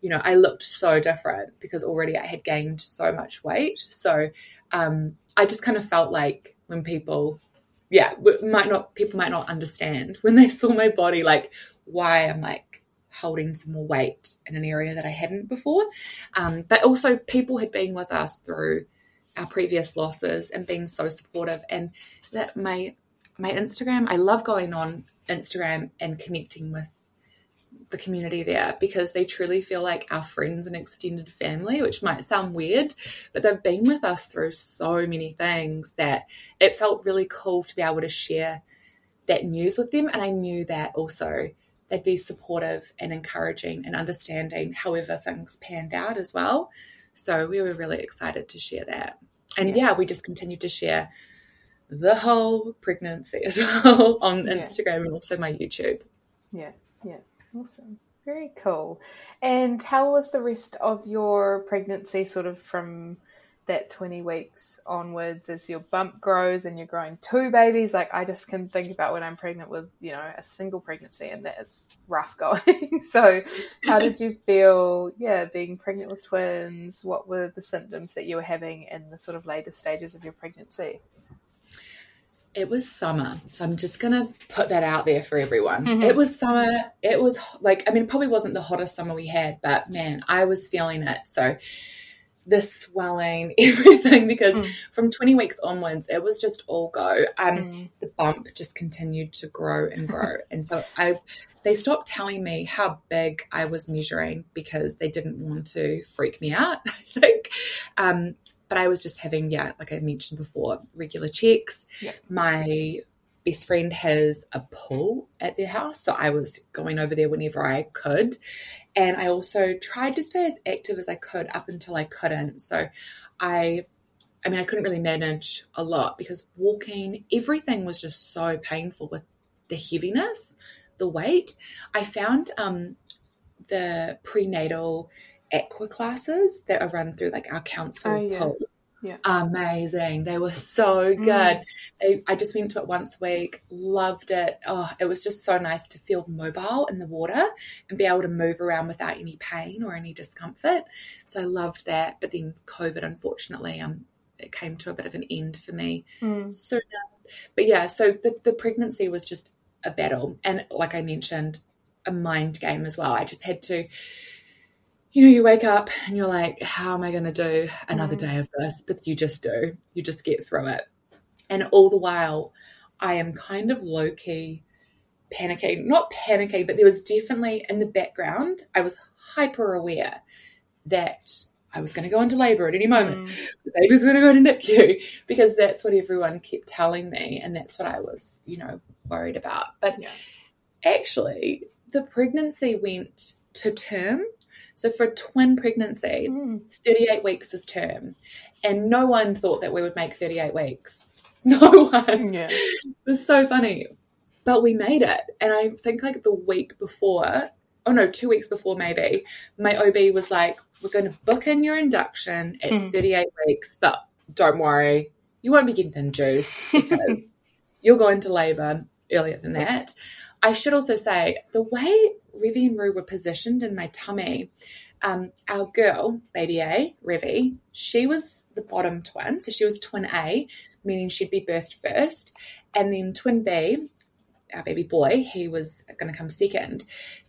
you know, I looked so different because already I had gained so much weight. So um, I just kind of felt like when people, yeah, might not people might not understand when they saw my body, like why I'm like holding some more weight in an area that I hadn't before. Um, but also people had been with us through our previous losses and been so supportive, and that my my Instagram. I love going on Instagram and connecting with the community there because they truly feel like our friends and extended family, which might sound weird, but they've been with us through so many things that it felt really cool to be able to share that news with them. And I knew that also they'd be supportive and encouraging and understanding however things panned out as well. So we were really excited to share that. And yeah, yeah we just continued to share the whole pregnancy as well on yeah. Instagram and also my YouTube. Yeah, yeah, awesome. Very cool. And how was the rest of your pregnancy, sort of from that 20 weeks onwards as your bump grows and you're growing two babies? Like, I just can think about when I'm pregnant with, you know, a single pregnancy and that is rough going. so, how did you feel, yeah, being pregnant with twins? What were the symptoms that you were having in the sort of later stages of your pregnancy? It was summer. So I'm just going to put that out there for everyone. Mhm. It was summer. It was like, I mean, it probably wasn't the hottest summer we had, but man, I was feeling it. So the swelling, everything, because Mm. from 20 weeks onwards, it was just all go. Um, Mm. the bump just continued to grow and grow. and so I they stopped telling me how big I was measuring because they didn't want to freak me out, I think. Um, but I was just having, yeah, like I mentioned before, regular checks. My best friend has a pool at their house, so I was going over there whenever I could. And I also tried to stay as active as I could up until I couldn't. So I I mean, I couldn't really manage a lot because walking, everything was just so painful with the heaviness, the weight. I found um, the prenatal aqua classes that are run through like our council Oh, yeah. pool. Yeah. Amazing. They were so Mm. good. They, I just went to it once a week, loved it. Oh, it was just so nice to feel mobile in the water and be able to move around without any pain or any discomfort. So I loved that. But then COVID, unfortunately, um, it came to a bit of an end for me Mm. sooner. But yeah, so the, the pregnancy was just a battle. And like I mentioned, a mind game as well. I just had to, you know, you wake up and you're like, how am I going to do another Mm. day of this? But you just do. You just get through it. And all the while, I am kind of low key panicking. Not panicking, but there was definitely in the background, I was hyper aware that I was going to go into labor at any moment Mm. the baby's going to go to NICU because that's what everyone kept telling me, and that's what I was, you know, worried about. But Yeah. actually, the pregnancy went to term. So for a twin pregnancy, Mm. 38 weeks is term, and no one thought that we would make 38 weeks. No one. Yeah. It was so funny. But we made it. And I think like the week before, oh no, two weeks before maybe, my OB was like, we're going to book in your induction at Mm. 38 weeks, but don't worry, you won't be getting induced because you'll go into labour earlier than that. I should also say the way Revie and Roo were positioned in my tummy, um, our girl, baby A, Revie, she was the bottom twin. So she was twin A, meaning she'd be birthed first. And then twin B, our baby boy, he was going to come second.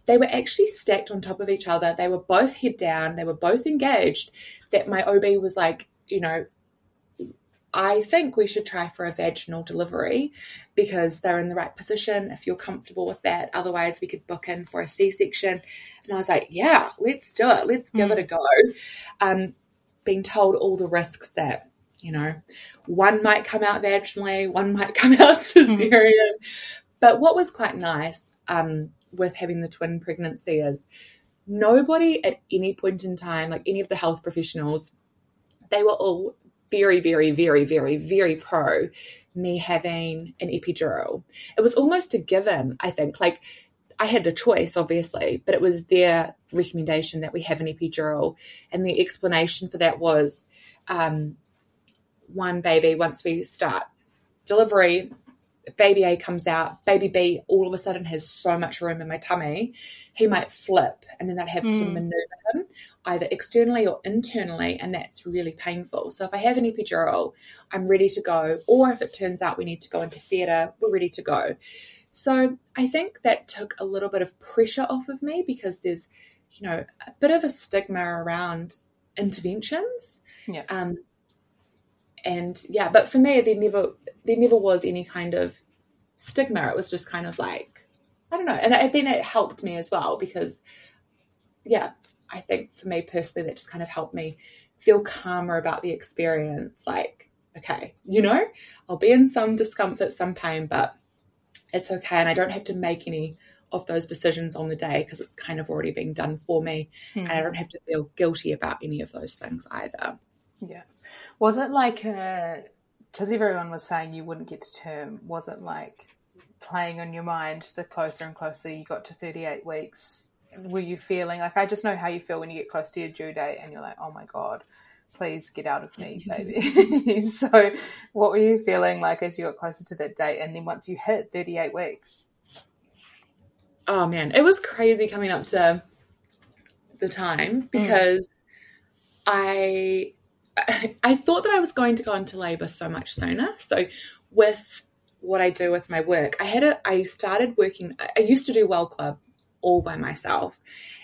They were actually stacked on top of each other. They were both head down, they were both engaged. That my OB was like, you know, I think we should try for a vaginal delivery because they're in the right position if you're comfortable with that. Otherwise, we could book in for a C section. And I was like, yeah, let's do it. Let's give Mm. it a go. Um, being told all the risks that, you know, one might come out vaginally, one might come out cesarean. But what was quite nice um, with having the twin pregnancy is nobody at any point in time, like any of the health professionals, they were all very, very, very, very, very pro me having an epidural. It was almost a given, I think. Like, I had a choice, obviously, but it was their recommendation that we have an epidural. And the explanation for that was um, one baby, once we start delivery, baby A comes out, baby B all of a sudden has so much room in my tummy, he might flip and then I'd have to Mm. maneuver him either externally or internally, and that's really painful. So if I have an epidural, I'm ready to go. Or if it turns out we need to go into theatre, we're ready to go. So I think that took a little bit of pressure off of me because there's, you know, a bit of a stigma around interventions. Yeah. Um, and yeah, but for me, there never there never was any kind of stigma. It was just kind of like I don't know, and I think that helped me as well because yeah, I think for me personally, that just kind of helped me feel calmer about the experience. Like, okay, you know, I'll be in some discomfort, some pain, but it's okay, and I don't have to make any of those decisions on the day because it's kind of already being done for me, Mm. and I don't have to feel guilty about any of those things either. Yeah. Was it like, because everyone was saying you wouldn't get to term, was it like playing on your mind the closer and closer you got to 38 weeks? Were you feeling like, I just know how you feel when you get close to your due date and you're like, oh my God, please get out of me, baby. so, what were you feeling like as you got closer to that date? And then once you hit 38 weeks? Oh man, it was crazy coming up to the time mm. because I I thought that I was going to go into labor so much sooner. So with what I do with my work. I had a I started working I used to do Well Club all by myself.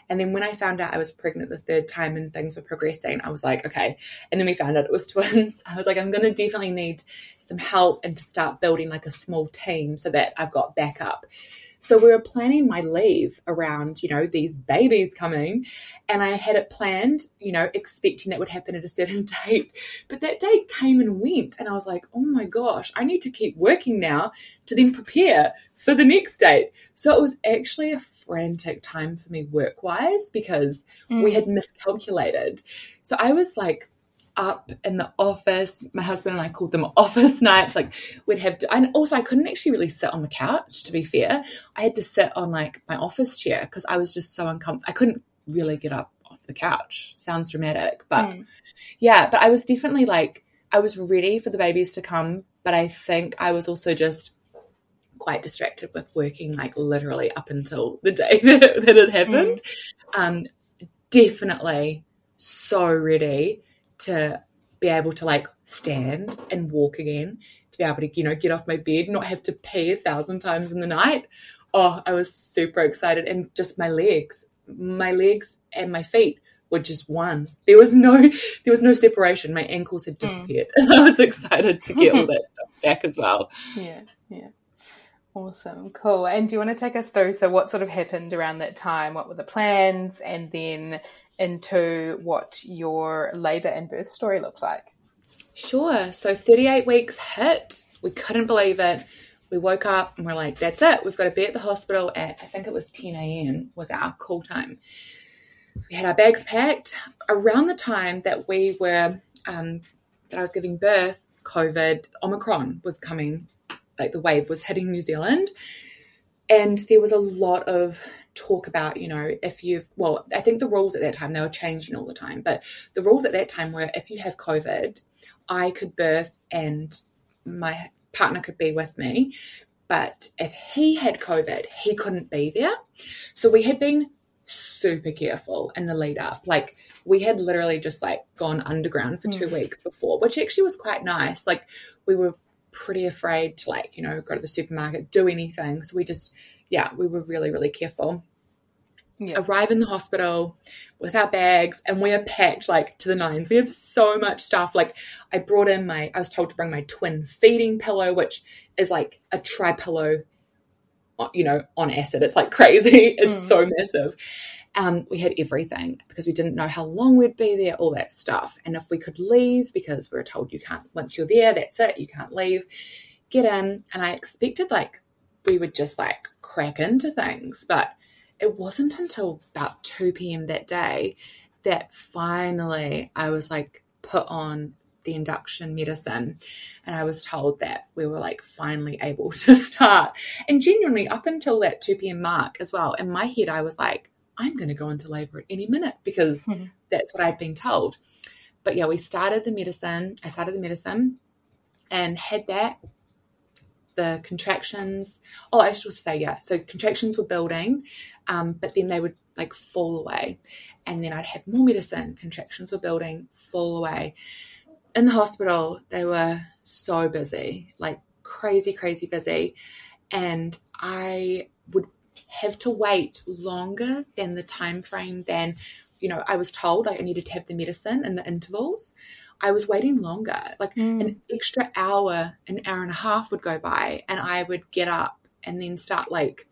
And then when I found out I was pregnant the third time and things were progressing, I was like, okay. And then we found out it was twins. I was like, I'm going to definitely need some help and to start building like a small team so that I've got backup. So we were planning my leave around, you know, these babies coming. And I had it planned, you know, expecting that would happen at a certain date. But that date came and went. And I was like, oh my gosh, I need to keep working now to then prepare for the next date. So it was actually a frantic time for me work wise because mm. we had miscalculated. So I was like, up in the office. My husband and I called them office nights. Like we'd have to, and also I couldn't actually really sit on the couch, to be fair. I had to sit on like my office chair because I was just so uncomfortable. I couldn't really get up off the couch. Sounds dramatic, but mm. yeah, but I was definitely like, I was ready for the babies to come, but I think I was also just quite distracted with working like literally up until the day that, that it happened. Mm. Um, definitely so ready to be able to like stand and walk again, to be able to, you know, get off my bed, not have to pee a thousand times in the night. Oh, I was super excited. And just my legs, my legs and my feet were just one. There was no there was no separation. My ankles had hmm. disappeared. Mm. I was excited to get all that stuff back as well. Yeah, yeah. Awesome, cool. And do you want to take us through so what sort of happened around that time? What were the plans and then into what your labour and birth story looked like. Sure. So 38 weeks hit. We couldn't believe it. We woke up and we're like, that's it. We've got to be at the hospital at, I think it was 10 a.m. was our call time. We had our bags packed. Around the time that we were, um, that I was giving birth, COVID, Omicron was coming, like the wave was hitting New Zealand. And there was a lot of talk about, you know, if you've, well, I think the rules at that time, they were changing all the time, but the rules at that time were if you have COVID, I could birth and my partner could be with me. But if he had COVID, he couldn't be there. So we had been super careful in the lead up. Like we had literally just like gone underground for two mm. weeks before, which actually was quite nice. Like we were pretty afraid to like, you know, go to the supermarket, do anything. So we just yeah, we were really, really careful. Yeah. Arrive in the hospital with our bags and we are packed like to the nines. We have so much stuff. Like I brought in my, I was told to bring my twin feeding pillow, which is like a tri pillow, uh, you know, on acid. It's like crazy. It's mm. so massive. Um, we had everything because we didn't know how long we'd be there, all that stuff. And if we could leave, because we were told you can't, once you're there, that's it, you can't leave, get in. And I expected like we would just like crack into things. But it wasn't until about 2 p.m. that day that finally I was like put on the induction medicine and I was told that we were like finally able to start. And genuinely, up until that 2 p.m. mark as well, in my head, I was like, I'm going to go into labor at any minute because mm-hmm. that's what I'd been told. But yeah, we started the medicine. I started the medicine and had that the contractions. Oh, I should say, yeah. So contractions were building, um, but then they would like fall away. And then I'd have more medicine. Contractions were building, fall away. In the hospital, they were so busy, like crazy, crazy busy. And I would have to wait longer than the time frame than, you know, I was told like I needed to have the medicine in the intervals. I was waiting longer. Like mm. an extra hour, an hour and a half would go by, and I would get up and then start like,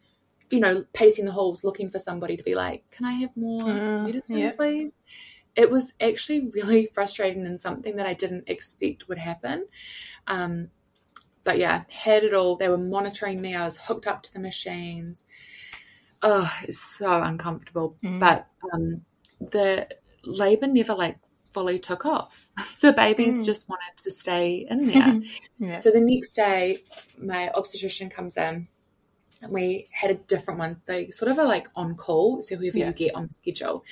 you know, pacing the halls looking for somebody to be like, "Can I have more mm, medicine, yep. please?" It was actually really frustrating and something that I didn't expect would happen. Um, but yeah, had it all. They were monitoring me. I was hooked up to the machines. Oh, it's so uncomfortable. Mm. But um, the labor never like fully took off. The babies mm. just wanted to stay in there. yeah. So the next day, my obstetrician comes in and we had a different one. They sort of are like on call, so whoever yeah. you get on schedule.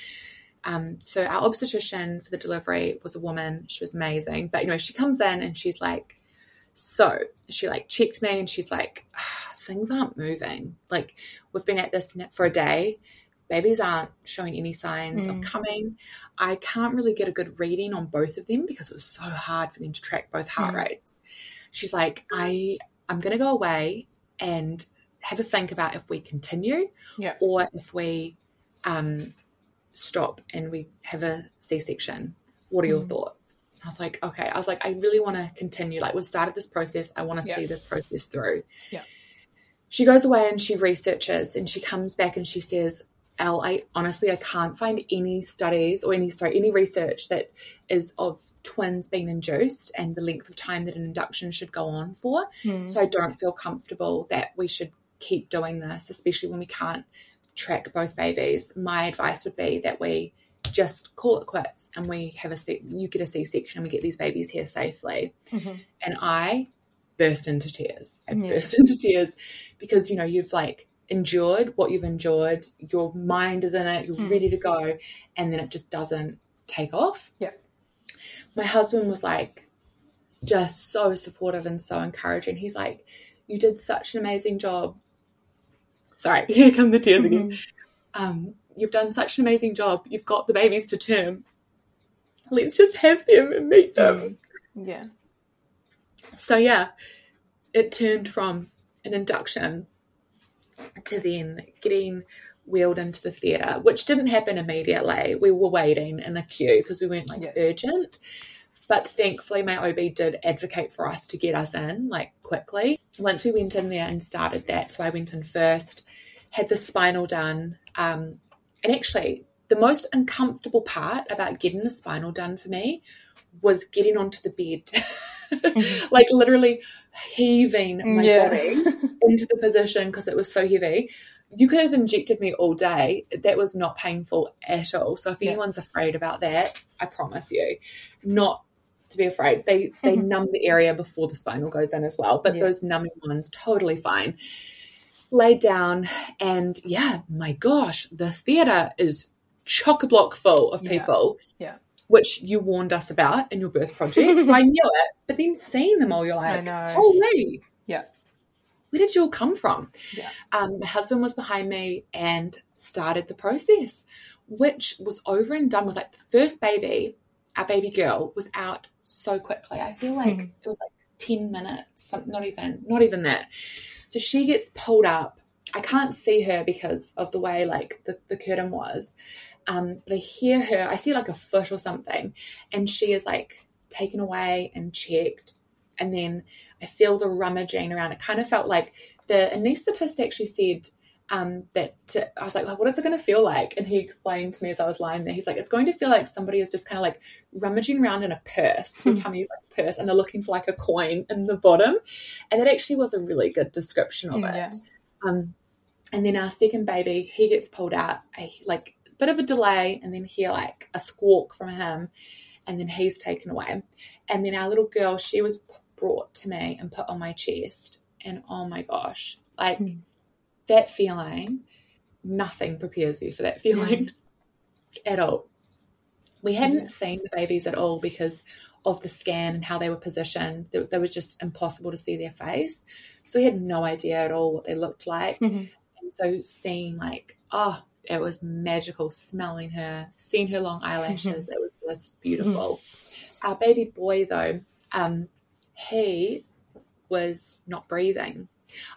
Um, so our obstetrician for the delivery was a woman. She was amazing. But you know, she comes in and she's like, so she like checked me and she's like, ah, things aren't moving. Like we've been at this for a day babies aren't showing any signs mm. of coming. I can't really get a good reading on both of them because it was so hard for them to track both heart mm. rates. She's like, I I'm going to go away and have a think about if we continue Yeah. or if we um, stop and we have a C section. What are your Mm. thoughts? I was like, okay. I was like, I really want to continue. Like, we've started this process. I want to Yeah. see this process through. Yeah. She goes away and she researches and she comes back and she says, Elle, I honestly, I can't find any studies or any, sorry, any research that is of twins being induced and the length of time that an induction should go on for. Mm. So I don't feel comfortable that we should keep doing this, especially when we can't track both babies. My advice would be that we just call it quits and we have a C- you get a C-section and we get these babies here safely. Mhm. And I burst into tears. I Yeah. burst into tears because you know you've like endured what you've endured. Your mind is in it. You're Mm. ready to go, and then it just doesn't take off. Yeah. My husband was like just so supportive and so encouraging. He's like, "You did such an amazing job." Sorry, here come the tears again Mhm. um, you've done such an amazing job. You've got the babies to term. Let's just have them and meet them. Yeah. So yeah, it turned from an induction to then getting wheeled into the theatre, which didn't happen immediately. We were waiting in a queue because we weren't like Yeah. urgent. But thankfully, my OB did advocate for us to get us in like quickly. Once we went in there and started that, so I went in first, had the spinal done, um, and actually, the most uncomfortable part about getting the spinal done for me was getting onto the bed, Mhm. like literally heaving my Yes. body into the position because it was so heavy. You could have injected me all day. That was not painful at all. So if Yeah. anyone's afraid about that, I promise you, not to be afraid. They they Mhm. numb the area before the spinal goes in as well. But Yeah. those numbing ones, totally fine. Laid down, and yeah, my gosh, the theatre is chock a block full of Yeah. people. Yeah. Which you warned us about in your birth project. so I knew it. But then seeing them all, you're like, holy. Yeah. Where did you all come from? Yeah. Um, my husband was behind me and started the process, which was over and done with. Like the first baby, our baby girl, was out so quickly. I feel like Mhm. it was like 10 minutes, not even, not even that. So she gets pulled up. I can't see her because of the way like the, the curtain was. Um, but I hear her, I see like a foot or something, and she is like taken away and checked. And then I feel the rummaging around. It kind of felt like the anaesthetist actually said um, that to, I was like, well, what is it going to feel like? And he explained to me as I was lying there, he's like, it's going to feel like somebody is just kind of like rummaging around in a purse. Your tummy is like a purse, and they're looking for like a coin in the bottom. And that actually was a really good description of it. Yeah. Um, and then our second baby, he gets pulled out, a, like bit of a delay, and then hear like a squawk from him, and then he's taken away. And then our little girl, she was brought to me and put on my chest, and oh my gosh, like Hmm. that feeling, nothing prepares you for that feeling at all. We hadn't Yeah. seen the babies at all because of the scan and how they were positioned. They, they was just impossible to see their face. So we had no idea at all what they looked like. Mhm. And so seeing like, oh, it was magical smelling her, seeing her long eyelashes. it was just beautiful. Our baby boy though, um, he was not breathing.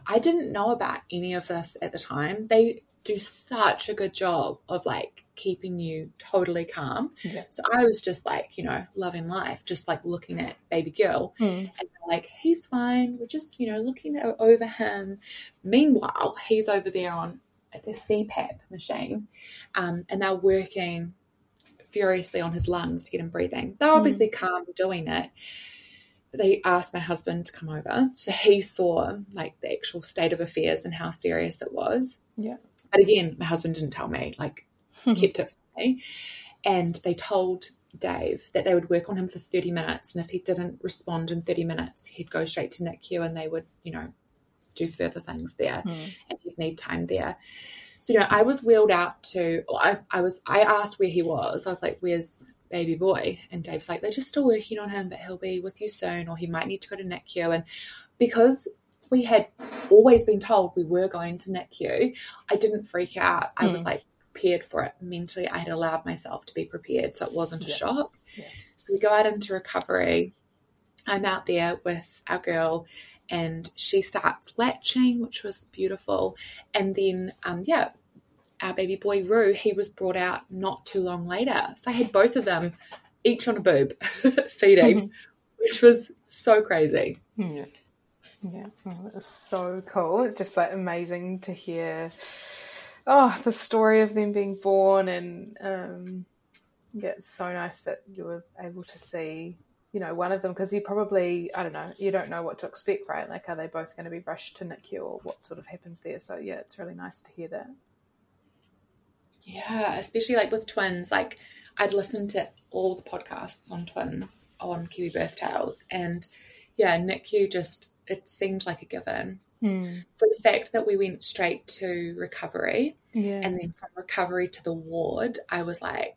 I didn't know about any of this at the time. They do such a good job of like keeping you totally calm. Yeah. So I was just like, you know, loving life, just like looking at baby girl Mm. and like, he's fine. We're just, you know, looking over him. Meanwhile, he's over there on the CPAP machine, um, and they're working furiously on his lungs to get him breathing. They're obviously calm doing it. They asked my husband to come over, so he saw like the actual state of affairs and how serious it was. Yeah. But again, my husband didn't tell me. Like kept it for me. And they told Dave that they would work on him for 30 minutes. And if he didn't respond in 30 minutes, he'd go straight to NICU and they would, you know, do further things there Mm. and he'd need time there. So, you know, I was wheeled out to, I, I was, I asked where he was. I was like, where's baby boy? And Dave's like, they're just still working on him, but he'll be with you soon or he might need to go to NICU. And because we had always been told we were going to NICU, I didn't freak out. I was Mm. like prepared for it mentally. I had allowed myself to be prepared, so it wasn't a Yeah. shock. Yeah. So we go out into recovery. I'm out there with our girl, and she starts latching, which was beautiful. And then, um, yeah, our baby boy Roo, he was brought out not too long later. So I had both of them each on a boob feeding, which was so crazy. Yeah. Yeah, it's so cool. It's just like amazing to hear. Oh, the story of them being born, and um, yeah, it's so nice that you were able to see, you know, one of them because you probably, I don't know, you don't know what to expect, right? Like, are they both going to be rushed to NICU or what sort of happens there? So yeah, it's really nice to hear that. Yeah, especially like with twins, like I'd listened to all the podcasts on twins on Kiwi Birth Tales, and yeah, NICU just it seemed like a given. Mm. So the fact that we went straight to recovery yeah. and then from recovery to the ward, I was like,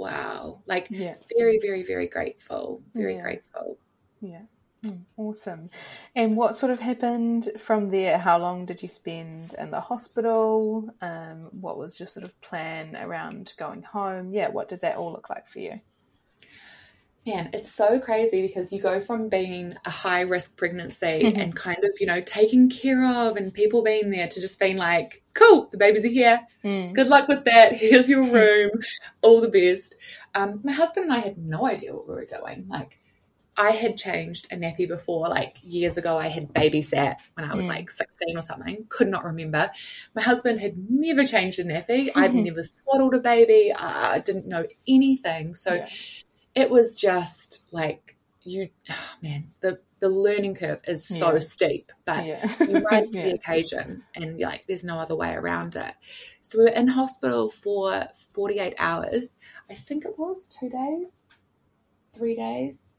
wow, like yeah. very, very, very grateful, very Yeah. grateful. Yeah. Mm, awesome. And what sort of happened from there? How long did you spend in the hospital? Um, what was your sort of plan around going home? Yeah, what did that all look like for you? Man, it's so crazy because you go from being a high risk pregnancy and kind of, you know, taken care of and people being there to just being like, cool, the babies are here. Mm. Good luck with that. Here's your room. All the best. Um, my husband and I had no idea what we were doing. Like, I had changed a nappy before, like years ago. I had babysat when I was Mm. like 16 or something, could not remember. My husband had never changed a nappy. I'd never swaddled a baby. I didn't know anything. So Yeah. It was just like, you, oh man, the, the learning curve is so Yeah. steep, but Yeah. you rise to the occasion and like there's no other way around it so we were in hospital for 48 hours i think it was two days three days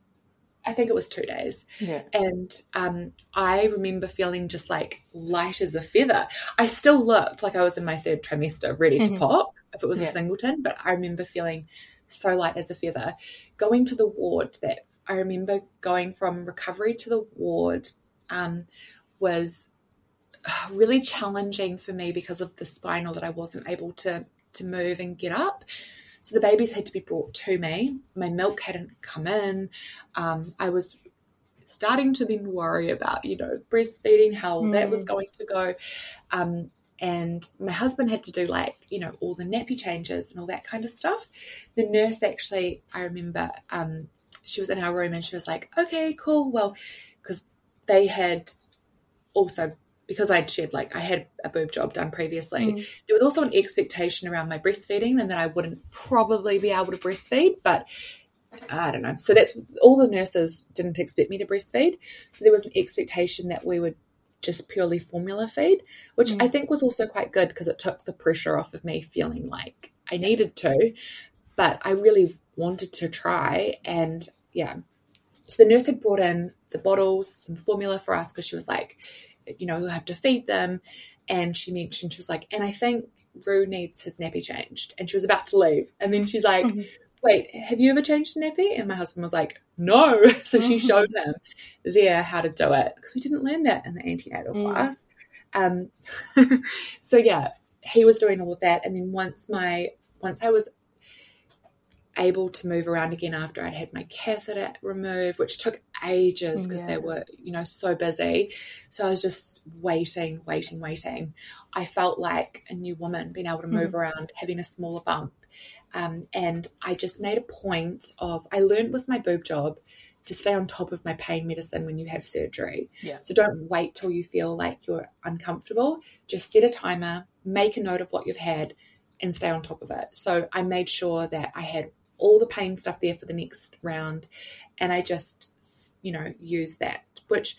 i think it was two days Yeah. and um, i remember feeling just like light as a feather i still looked like i was in my third trimester ready to pop if it was Yeah. a singleton but i remember feeling so light as a feather going to the ward that i remember going from recovery to the ward um, was uh, really challenging for me because of the spinal that I wasn't able to to move and get up. So the babies had to be brought to me. My milk hadn't come in. Um, I was starting to then worry about, you know, breastfeeding, how that was Mm. going to go. Um, and my husband had to do like, you know, all the nappy changes and all that kind of stuff. The nurse actually, I remember, um, she was in our room and she was like, okay, cool. Well, because they had also because I'd shared like I had a boob job done previously, Mm. there was also an expectation around my breastfeeding and that I wouldn't probably be able to breastfeed, but I don't know. So that's all the nurses didn't expect me to breastfeed. So there was an expectation that we would just purely formula feed, which Mm. I think was also quite good because it took the pressure off of me feeling like I needed to, but I really wanted to try. And yeah, so the nurse had brought in the bottles, some formula for us because she was like, you know, you'll have to feed them. And she mentioned, she was like, and I think Roo needs his nappy changed. And she was about to leave. And then she's like, wait, have you ever changed a nappy? And my husband was like, no. So she showed them there how to do it because we didn't learn that in the antenatal Mm. class. Um, so yeah, he was doing all of that. And then once my, once I was able to move around again after I'd had my catheter removed, which took ages because Yeah. they were, you know, so busy. So I was just waiting, waiting, waiting. I felt like a new woman, being able to move around, having a smaller bump. Um, and I just made a point of, I learned with my boob job to stay on top of my pain medicine when you have surgery. Yeah. So don't wait till you feel like you're uncomfortable. Just set a timer, make a note of what you've had, and stay on top of it. So I made sure that I had all the pain stuff there for the next round, and I just, you know, use that, which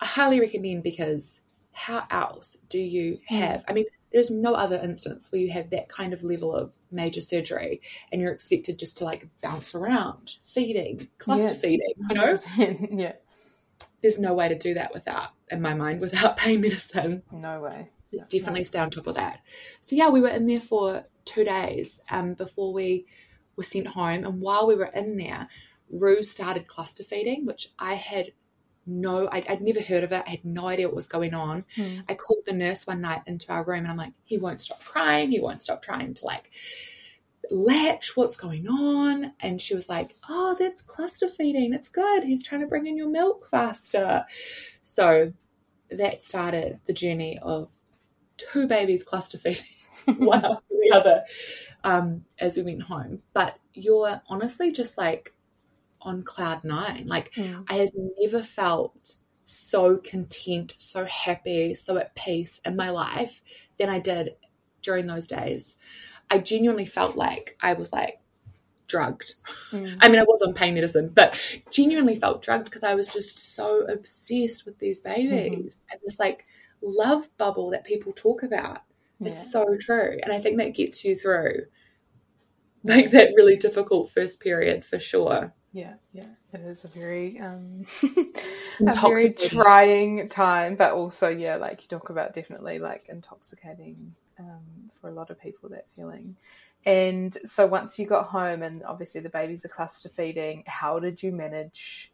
I highly recommend because how else do you Mm. have? I mean, there's no other instance where you have that kind of level of major surgery and you're expected just to like bounce around, feeding, cluster Yeah. feeding, you know? yeah. There's no way to do that without, in my mind, without pain medicine. No way. So definitely stay on top of that. So yeah, we were in there for two days um, before we were sent home. And while we were in there, Roo started cluster feeding, which I had no, I'd, I'd never heard of it. I had no idea what was going on. Mm. I called the nurse one night into our room and I'm like, he won't stop crying. He won't stop trying to like latch what's going on and she was like oh that's cluster feeding it's good he's trying to bring in your milk faster so that started the journey of two babies cluster feeding one after the other um, as we went home but you're honestly just like on cloud nine like Mm. i have never felt so content so happy so at peace in my life than i did during those days I genuinely felt like I was like drugged. Mm. I mean, I was on pain medicine, but genuinely felt drugged because I was just so obsessed with these babies and this like love bubble that people talk about. Yeah. It's so true. And I think that gets you through like that really difficult first period for sure. Yeah, yeah, it is a very um, a very trying time, but also yeah, like you talk about, definitely like intoxicating um, for a lot of people that feeling. And so once you got home, and obviously the babies are cluster feeding, how did you manage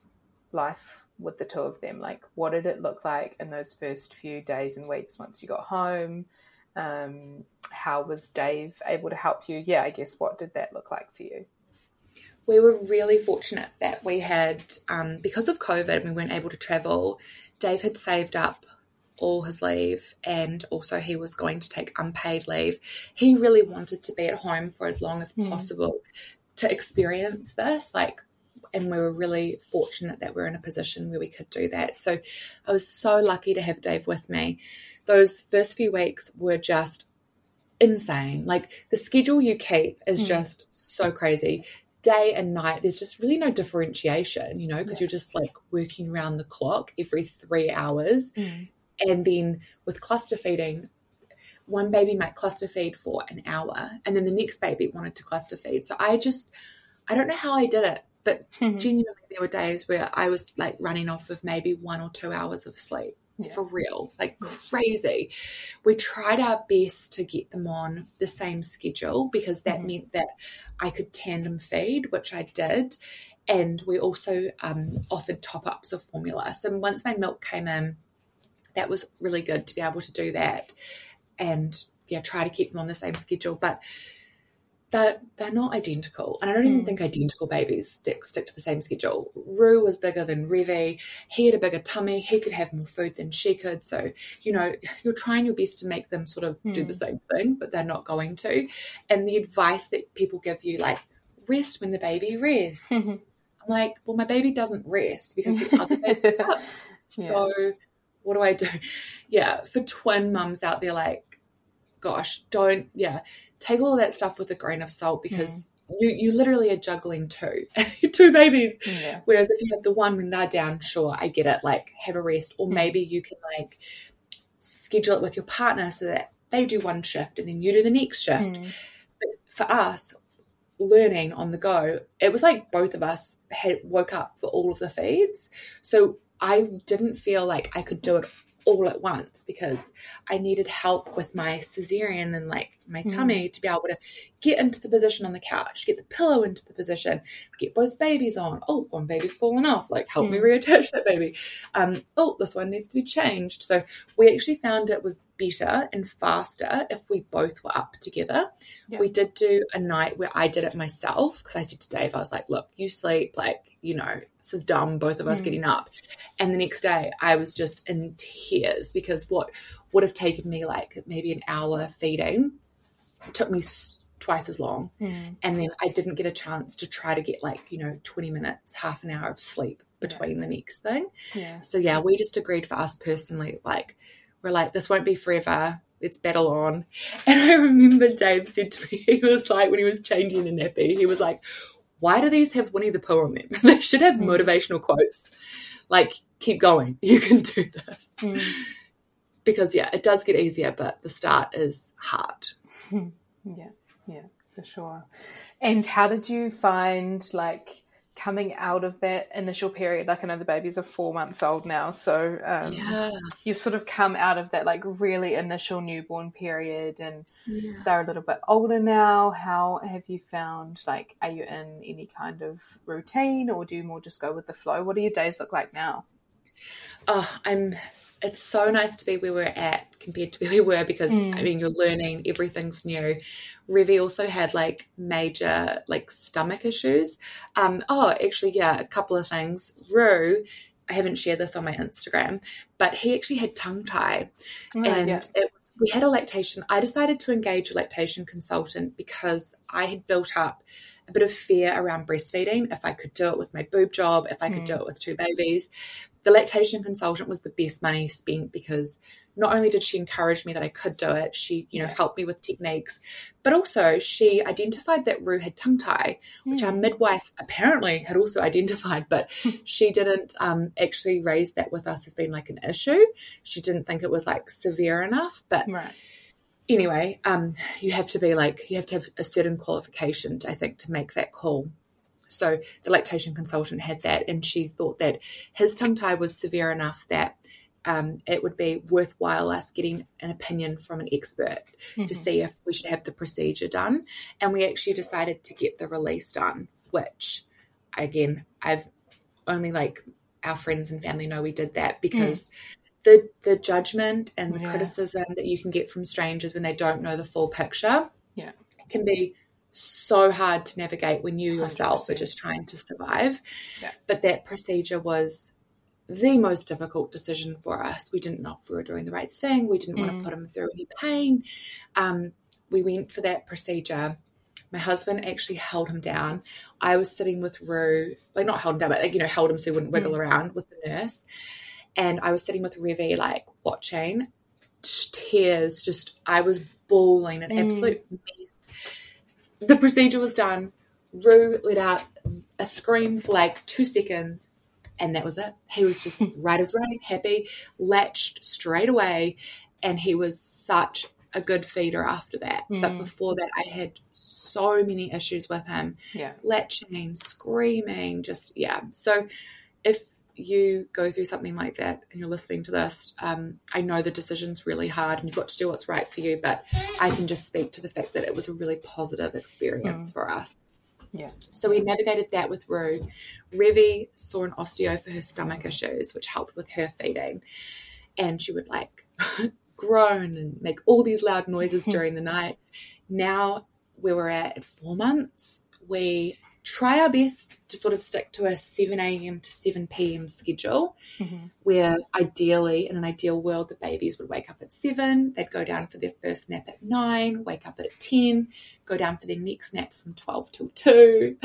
life with the two of them? Like, what did it look like in those first few days and weeks once you got home? Um, how was Dave able to help you? Yeah, I guess what did that look like for you? We were really fortunate that we had, um, because of COVID, we weren't able to travel. Dave had saved up all his leave and also he was going to take unpaid leave. He really wanted to be at home for as long as Mm. possible to experience this. Like, and we were really fortunate that we are in a position where we could do that. So I was so lucky to have Dave with me. Those first few weeks were just insane. Like the schedule you keep is Mm. just so crazy. Day and night, there's just really no differentiation, you know, because Yeah. you're just like working around the clock every three hours. Mm. And then with cluster feeding, one baby might cluster feed for an hour, and then the next baby wanted to cluster feed. So I just, I don't know how I did it, but genuinely, there were days where I was like running off of maybe one or two hours of sleep Yeah. for real, like crazy. We tried our best to get them on the same schedule because that Mhm. meant that I could tandem feed, which I did. And we also um, offered top ups of formula. So once my milk came in, that was really good to be able to do that and yeah, try to keep them on the same schedule. But they're, they're not identical. And I don't even Mm. think identical babies stick, stick to the same schedule. Roo was bigger than Revie. He had a bigger tummy. He could have more food than she could. So, you know, you're trying your best to make them sort of do Mm. the same thing, but they're not going to. And the advice that people give you, like, rest when the baby rests. I'm like, well, my baby doesn't rest because the other baby up. So what do I do? Yeah, for twin mums out there, like, gosh, don't yeah, take all that stuff with a grain of salt because you you literally are juggling two two babies. yeah. Whereas if you have the one when they're down, sure, I get it, like have a rest, or Mm. maybe you can like schedule it with your partner so that they do one shift and then you do the next shift Mm. for us learning on the go it was like both of us had woke up for all of the feeds so i didn't feel like i could do it all at once because i needed help with my cesarean and like my Mm. tummy to be able to get into the position on the couch get the pillow into the position get both babies on oh one baby's fallen off like help me Mm. reattach that baby um oh this one needs to be changed so we actually found it was better and faster if we both were up together Yeah. we did do a night where I did it myself because I said to Dave, I was like, look, you sleep, like, you know, this is dumb, both of us Mm. getting up. And the next day I was just in tears because what would have taken me like maybe an hour feeding took me twice as long. Mm. And then I didn't get a chance to try to get like, you know, 20 minutes, half an hour of sleep between the next thing. Yeah. So yeah, we just agreed for us personally, like we're like, this won't be forever. Let's battle on. And I remember Dave said to me, he was like, when he was changing a nappy, he was like, why do these have Winnie the Pooh on them? they should have Mm. motivational quotes. Like, keep going. You can do this. Mm. Because yeah, it does get easier, but the start is hard. Yeah, yeah, for sure. And how did you find like coming out of that initial period? Like I know the babies are four months old now, so um, Yeah. you've sort of come out of that like really initial newborn period, and yeah. they're a little bit older now. How have you found like are you in any kind of routine, or do you more just go with the flow? What do your days look like now? Oh, I'm it's so nice to be where we're at compared to where we were because Mm. I mean you're learning everything's new. Revie also had like major like stomach issues. Um oh actually yeah, a couple of things. Roo, I haven't shared this on my Instagram, but he actually had tongue tie Oh, and yeah. it was, we had a lactation. I decided to engage a lactation consultant because I had built up a bit of fear around breastfeeding. If I could do it with my boob job, if I could Mm. do it with two babies, the lactation consultant was the best money spent because not only did she encourage me that I could do it, she you know helped me with techniques, but also she identified that Roo had tongue tie, which our Mm. midwife apparently had also identified, but she didn't um, actually raise that with us as being like an issue. She didn't think it was like severe enough. But Right. anyway, um, you have to be like, you have to have a certain qualification, to, I think, to make that call. So the lactation consultant had that, and she thought that his tongue tie was severe enough that um, it would be worthwhile us getting an opinion from an expert to Mhm. see if we should have the procedure done. And we actually decided to get the release done, which again, I've only like our friends and family know we did that because the the judgment and the Yeah. criticism that you can get from strangers when they don't know the full picture Yeah. can be so hard to navigate when you yourself are 100%. just trying to survive. Yeah. But that procedure was the most difficult decision for us. We didn't know if we were doing the right thing. We didn't want Mm. to put him through any pain. Um, we went for that procedure. My husband actually held him down. I was sitting with Roo, like not held him down, but like, you know, held him so he wouldn't wiggle Mm. around with the nurse. And I was sitting with Revie, like watching tears. Just, I was bawling an Mm. absolute mess. The procedure was done. Roo let out a scream for like two seconds, and that was it. He was just right as rain, happy, latched straight away, and he was such a good feeder after that. But Mm. before that, I had so many issues with him Yeah. latching, screaming, just yeah. So if you go through something like that and you're listening to this, um, I know the decision's really hard and you've got to do what's right for you, but I can just speak to the fact that it was a really positive experience for us. Yeah. So we navigated that with Roo. Revie saw an osteo for her stomach issues, which helped with her feeding. And she would like groan and make all these loud noises during the night. Now, where we're at at four months, we try our best to sort of stick to a 7 a.m. to 7 p.m. schedule Mhm. where ideally, in an ideal world, the babies would wake up at seven, they'd go down for their first nap at nine, wake up at 10, go down for their next nap from 12 till 2.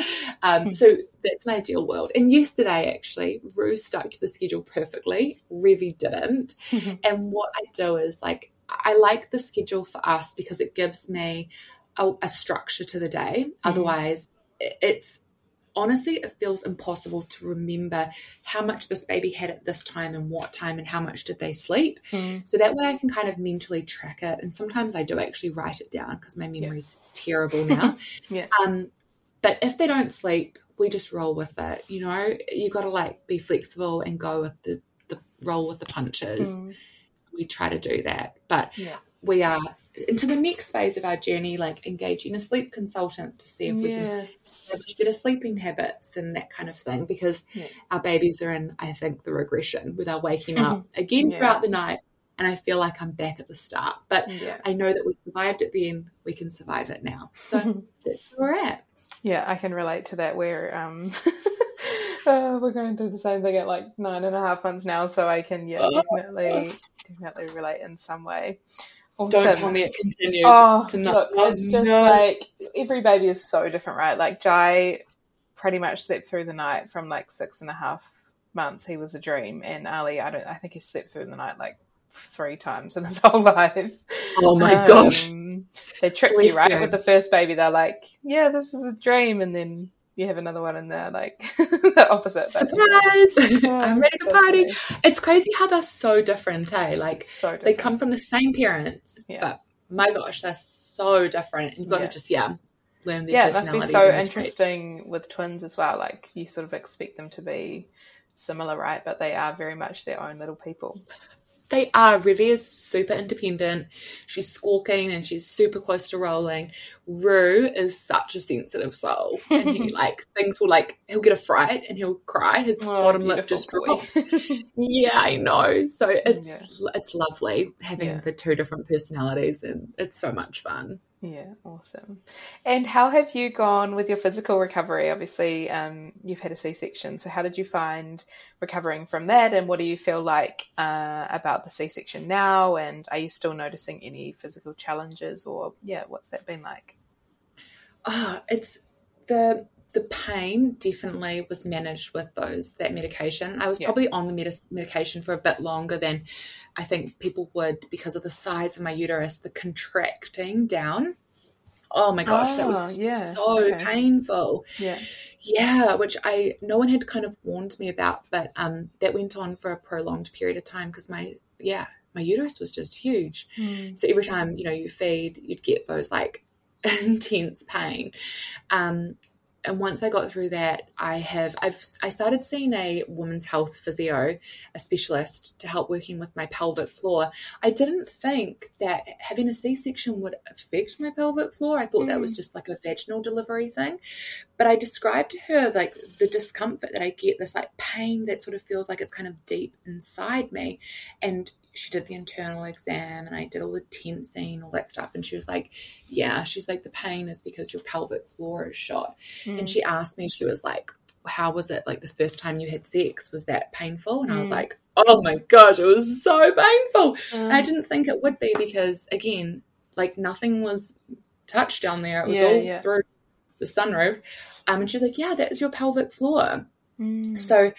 Um, so that's an ideal world. And yesterday, actually, Roo stuck to the schedule perfectly, Revie didn't. And what I do is like, I like the schedule for us because it gives me a, a structure to the day. Otherwise, it- it's honestly, it feels impossible to remember how much this baby had at this time and what time and how much did they sleep. Mm. So that way I can kind of mentally track it. And sometimes I do actually write it down because my memory's terrible now. Yeah. Um, but if they don't sleep, we just roll with it. You know, you got to like be flexible and go with the, the roll with the punches. Mm. We try to do that. But Yeah. we are into the next phase of our journey, like engaging a sleep consultant to see if we can establish better sleeping habits and that kind of thing because Yeah. our babies are in, I think, the regression with our waking up again Yeah. throughout the night. And I feel like I'm back at the start. But Yeah. I know that we survived it then, we can survive it now. So that's where we're at. Yeah, I can relate to that. Where um, uh, we're going through the same thing at like nine and a half months now, so I can yeah Oh. definitely definitely relate in some way. Don't tell me it continues Oh, to not. look, oh, it's just no. like every baby is so different, right? Like Jai pretty much slept through the night from like six and a half months. He was a dream, and Ali, I don't, I think he slept through the night like three times in his whole life. Oh my gosh. Um, They trick Bless you, right? you. With the first baby, they're like, "Yeah, this is a dream," and then you have another one, in they're like the opposite. Surprise! Yeah, I'm ready so to party. funny. It's crazy how they're so different, eh? Like So different. they come from the same parents, Yeah. but my gosh, they're so different. And you've got Yeah. to just yeah learn their yeah, it must be so their traits. interesting with twins as well. Like you sort of expect them to be similar, right? But they are very much their own little people. They are. Revie is super independent. She's squawking and she's super close to rolling. Roo is such a sensitive soul, and he like things will like he'll get a fright and he'll cry. His oh, bottom lip just drops. yeah, I know. So it's yeah. it's lovely having yeah. the two different personalities, and it's so much fun. Yeah, awesome. And how have you gone with your physical recovery? Obviously, um, you've had a C section. So, how did you find recovering from that? And what do you feel like uh, about the C section now? And are you still noticing any physical challenges? Or, yeah, what's that been like? Ah, oh, it's the the pain definitely was managed with those that medication. I was yeah. probably on the med- medication for a bit longer than I think people would because of the size of my uterus, the contracting down. Oh my gosh, oh, that was oh, yeah. so okay. painful. Yeah. Yeah, which I no one had kind of warned me about, but um that went on for a prolonged period of time because my yeah, my uterus was just huge. Mm. So every time, you know, you feed, you'd get those like intense pain. Um and once I got through that, I have I've I started seeing a women's health physio, a specialist to help working with my pelvic floor. I didn't think that having a C-section would affect my pelvic floor. I thought mm. that was mm. just like a vaginal delivery thing. But I described to her like the discomfort that I get, this like pain that sort of feels like it's kind of deep inside me. And she did the internal exam and I did all the tensing, all that stuff. And she was like, Yeah, she's like, the pain is because your pelvic floor is shot. Mm. And she asked me, she was like, How was it like the first time you had sex? Was that painful? And mm. I was mm. like, Oh my gosh, it was so painful. Mm. I didn't think it would be because, again, like nothing was touched down there. It was yeah, all yeah. through the sunroof. Um, and she's like, Yeah, that is your pelvic floor. Mm. So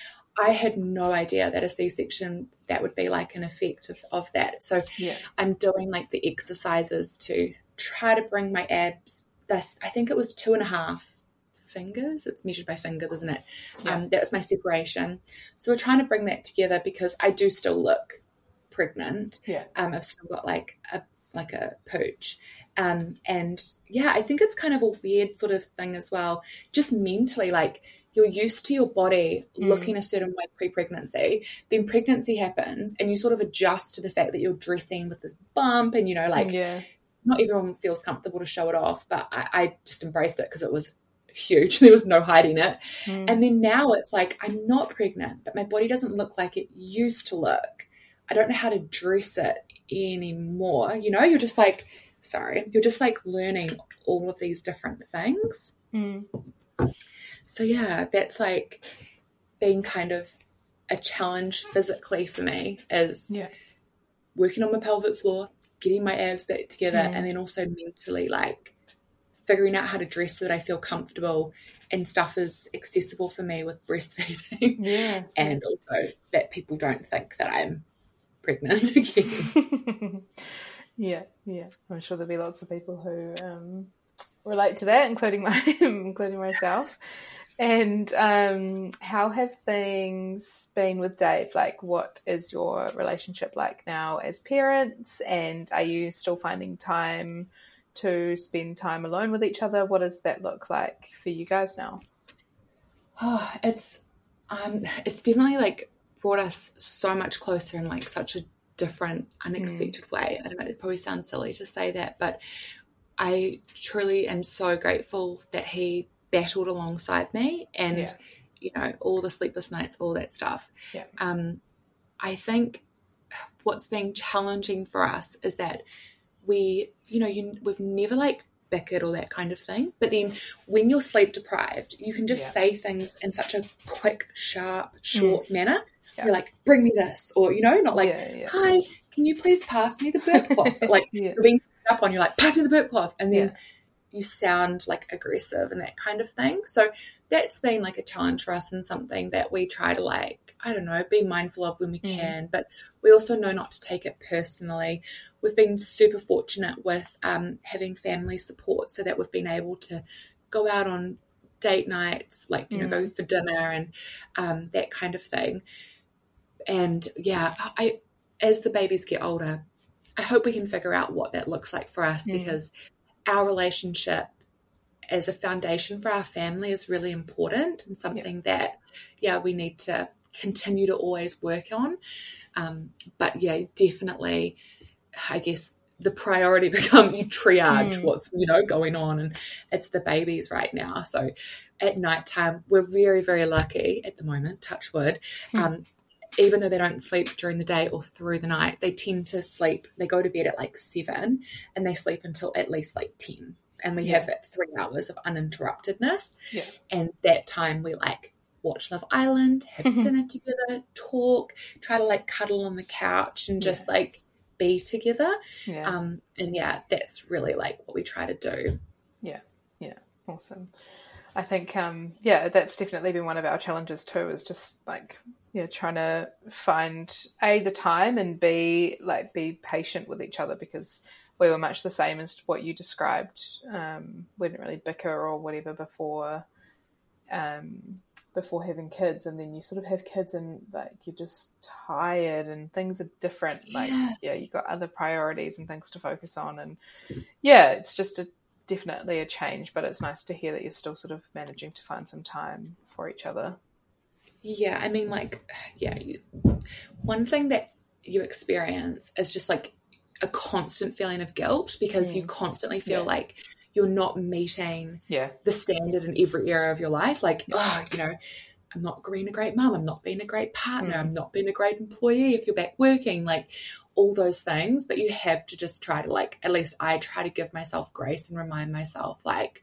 I had no idea that a C section that would be like an effect of, of that. So yeah. I'm doing like the exercises to try to bring my abs. This I think it was two and a half fingers. It's measured by fingers, isn't it? Yeah. Um, that was my separation. So we're trying to bring that together because I do still look pregnant. Yeah. Um, I've still got like a like a pooch. Um, and yeah, I think it's kind of a weird sort of thing as well. Just mentally, like you're used to your body mm. looking a certain way pre-pregnancy then pregnancy happens and you sort of adjust to the fact that you're dressing with this bump and you know like yeah. not everyone feels comfortable to show it off but i, I just embraced it because it was huge there was no hiding it mm. and then now it's like i'm not pregnant but my body doesn't look like it used to look i don't know how to dress it anymore you know you're just like sorry you're just like learning all of these different things mm so yeah, that's like being kind of a challenge physically for me is yeah. working on my pelvic floor, getting my abs back together, mm. and then also mentally like figuring out how to dress so that I feel comfortable and stuff is accessible for me with breastfeeding. Yeah. and also that people don't think that I'm pregnant again. yeah, yeah. I'm sure there'll be lots of people who um, relate to that, including my including myself. And um, how have things been with Dave? Like, what is your relationship like now as parents? And are you still finding time to spend time alone with each other? What does that look like for you guys now? Oh, it's um, it's definitely like brought us so much closer in like such a different, unexpected mm. way. I don't know. It probably sounds silly to say that, but I truly am so grateful that he battled alongside me and yeah. you know all the sleepless nights all that stuff yeah. um, i think what's been challenging for us is that we you know you, we've never like bickered or that kind of thing but then when you're sleep deprived you can just yeah. say things in such a quick sharp short mm. manner you're like bring me this or you know not like hi can you please pass me the burp cloth like you're being up on you're like pass me the burp cloth and then you sound like aggressive and that kind of thing. So that's been like a challenge for us and something that we try to like, I don't know, be mindful of when we mm. can, but we also know not to take it personally. We've been super fortunate with um, having family support so that we've been able to go out on date nights, like, you mm. know, go mm. for dinner and um, that kind of thing. And yeah, I, as the babies get older, I hope we can figure out what that looks like for us mm. because our relationship as a foundation for our family is really important and something that, yeah, we need to continue to always work on. Um, but yeah, definitely, I guess the priority become you triage mm. what's you know going on, and it's the babies right now. So at night time, we're very very lucky at the moment. Touch wood. Mm. Um, even though they don't sleep during the day or through the night, they tend to sleep. They go to bed at like seven and they sleep until at least like 10. And we yeah. have three hours of uninterruptedness. Yeah. And that time we like watch Love Island, have dinner together, talk, try to like cuddle on the couch and just yeah. like be together. Yeah. Um, and yeah, that's really like what we try to do. Yeah. Yeah. Awesome. I think, um, yeah, that's definitely been one of our challenges too, is just like, yeah, trying to find A, the time and B, like be patient with each other because we were much the same as what you described. Um, we didn't really bicker or whatever before um, before having kids and then you sort of have kids and like you're just tired and things are different like yes. yeah you've got other priorities and things to focus on and yeah it's just a definitely a change but it's nice to hear that you're still sort of managing to find some time for each other yeah i mean like yeah you, one thing that you experience is just like a constant feeling of guilt because mm. you constantly feel yeah. like you're not meeting yeah. the standard in every area of your life. Like, oh, you know, I'm not being a great mom. I'm not being a great partner. Mm. I'm not being a great employee if you're back working. Like all those things. But you have to just try to like, at least I try to give myself grace and remind myself like,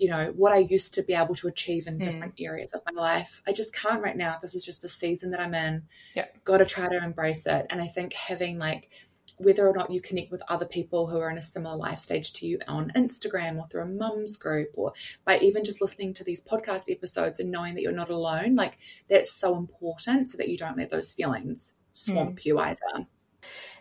you know, what I used to be able to achieve in mm. different areas of my life. I just can't right now. This is just the season that I'm in. Yeah. Got to try to embrace it. And I think having like whether or not you connect with other people who are in a similar life stage to you on Instagram or through a mums group or by even just listening to these podcast episodes and knowing that you're not alone, like that's so important so that you don't let those feelings swamp mm. you either.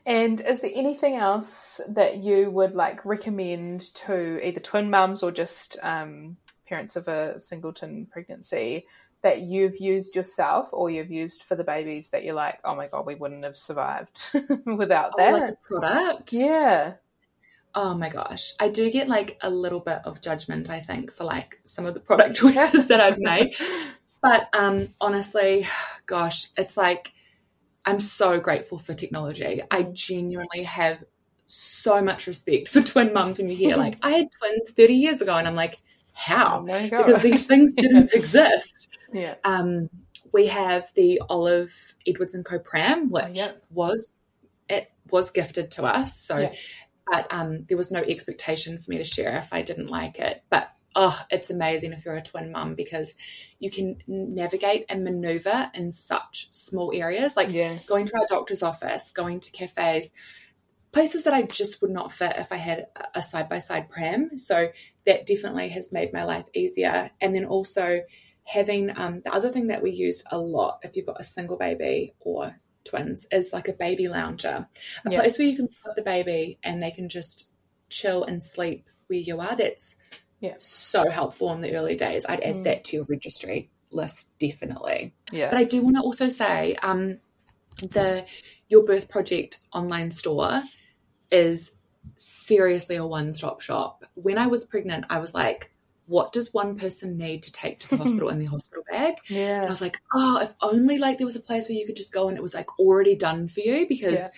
And is there anything else that you would like recommend to either twin mums or just um, parents of a singleton pregnancy that you've used yourself or you've used for the babies that you're like, oh my god, we wouldn't have survived without that? Oh, like a product? Yeah. Oh my gosh. I do get like a little bit of judgment, I think, for like some of the product choices that I've made. But um honestly, gosh, it's like I'm so grateful for technology. I genuinely have so much respect for twin mums when you hear like I had twins 30 years ago and I'm like, how? Oh because these things didn't exist. Yeah. Um, we have the Olive Edwards and Co pram, which oh, yeah. was it was gifted to us. So, yeah. but um, there was no expectation for me to share if I didn't like it. But oh, it's amazing if you're a twin mum because you can navigate and maneuver in such small areas, like yeah. going to our doctor's office, going to cafes, places that I just would not fit if I had a side by side pram. So that definitely has made my life easier. And then also having um, the other thing that we used a lot if you've got a single baby or twins is like a baby lounger, a yeah. place where you can put the baby and they can just chill and sleep where you are. That's yeah. so helpful in the early days. I'd add mm. that to your registry list definitely. Yeah. But I do want to also say um, the Your Birth Project online store is seriously a one stop shop. When I was pregnant, I was like, what does one person need to take to the hospital in their hospital bag? Yeah. And I was like, oh, if only like there was a place where you could just go and it was like already done for you because yeah.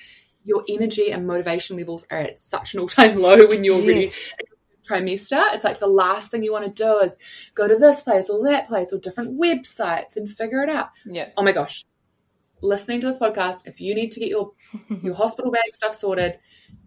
your energy and motivation levels are at such an all time low when you're yes. really trimester. It's like the last thing you want to do is go to this place or that place or different websites and figure it out. Yeah. Oh my gosh. Listening to this podcast, if you need to get your your hospital bag stuff sorted,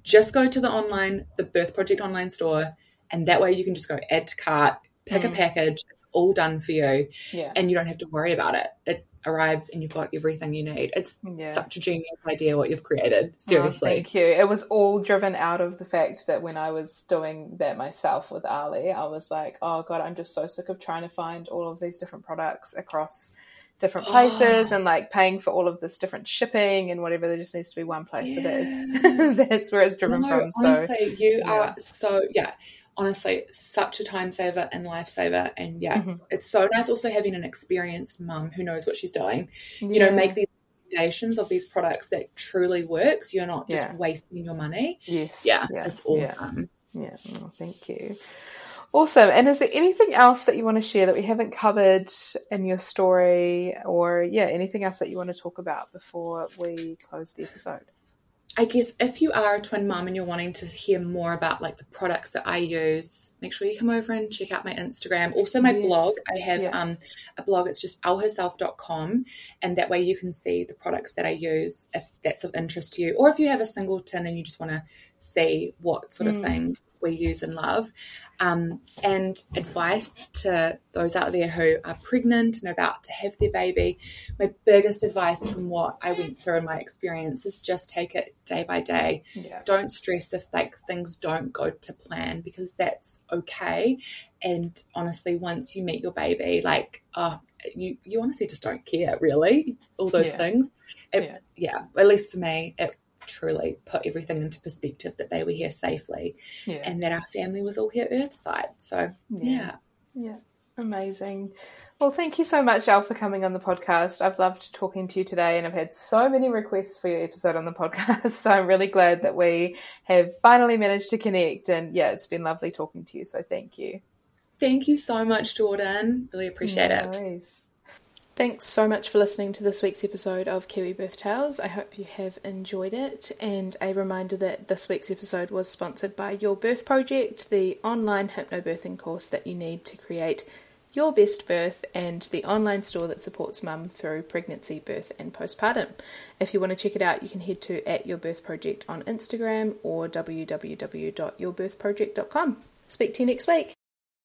just go to the online, the Birth Project online store, and that way you can just go add to cart, pick mm. a package, it's all done for you, yeah. and you don't have to worry about it. It arrives and you've got everything you need. It's yeah. such a genius idea what you've created. Oh, seriously. Oh, thank you. It was all driven out of the fact that when I was doing that myself with Ali, I was like, oh God, I'm just so sick of trying to find all of these different products across different oh. places oh. and like paying for all of this different shipping and whatever. There just needs to be one place yes. it is. That's where it's driven no, from. Honestly, so you yeah. are so yeah. Honestly, such a time saver and lifesaver, and yeah, mm-hmm. it's so nice also having an experienced mum who knows what she's doing. Yeah. You know, make these recommendations of these products that truly works. You're not just yeah. wasting your money. Yes, yeah, yeah. it's awesome. Yeah, oh, thank you. Awesome. And is there anything else that you want to share that we haven't covered in your story, or yeah, anything else that you want to talk about before we close the episode? I guess if you are a twin mom and you're wanting to hear more about like the products that I use, make sure you come over and check out my Instagram. Also my yes. blog. I have yeah. um, a blog, it's just alherself.com and that way you can see the products that I use if that's of interest to you. Or if you have a singleton and you just want to see what sort of mm. things we use and love. Um, and advice to those out there who are pregnant and about to have their baby. My biggest advice from what I went through in my experience is just take it day by day. Yeah. Don't stress if like things don't go to plan because that's okay. And honestly, once you meet your baby, like, oh, you you honestly just don't care really all those yeah. things. It, yeah. yeah, at least for me, it truly put everything into perspective that they were here safely yeah. and that our family was all here earthside. So, yeah. Yeah. Amazing. Well, thank you so much, Elle, for coming on the podcast. I've loved talking to you today, and I've had so many requests for your episode on the podcast. So I'm really glad that we have finally managed to connect. And yeah, it's been lovely talking to you. So thank you. Thank you so much, Jordan. Really appreciate no it. Thanks so much for listening to this week's episode of Kiwi Birth Tales. I hope you have enjoyed it. And a reminder that this week's episode was sponsored by Your Birth Project, the online hypnobirthing course that you need to create your best birth and the online store that supports mum through pregnancy, birth, and postpartum. If you want to check it out, you can head to at Your Birth Project on Instagram or www.yourbirthproject.com. Speak to you next week.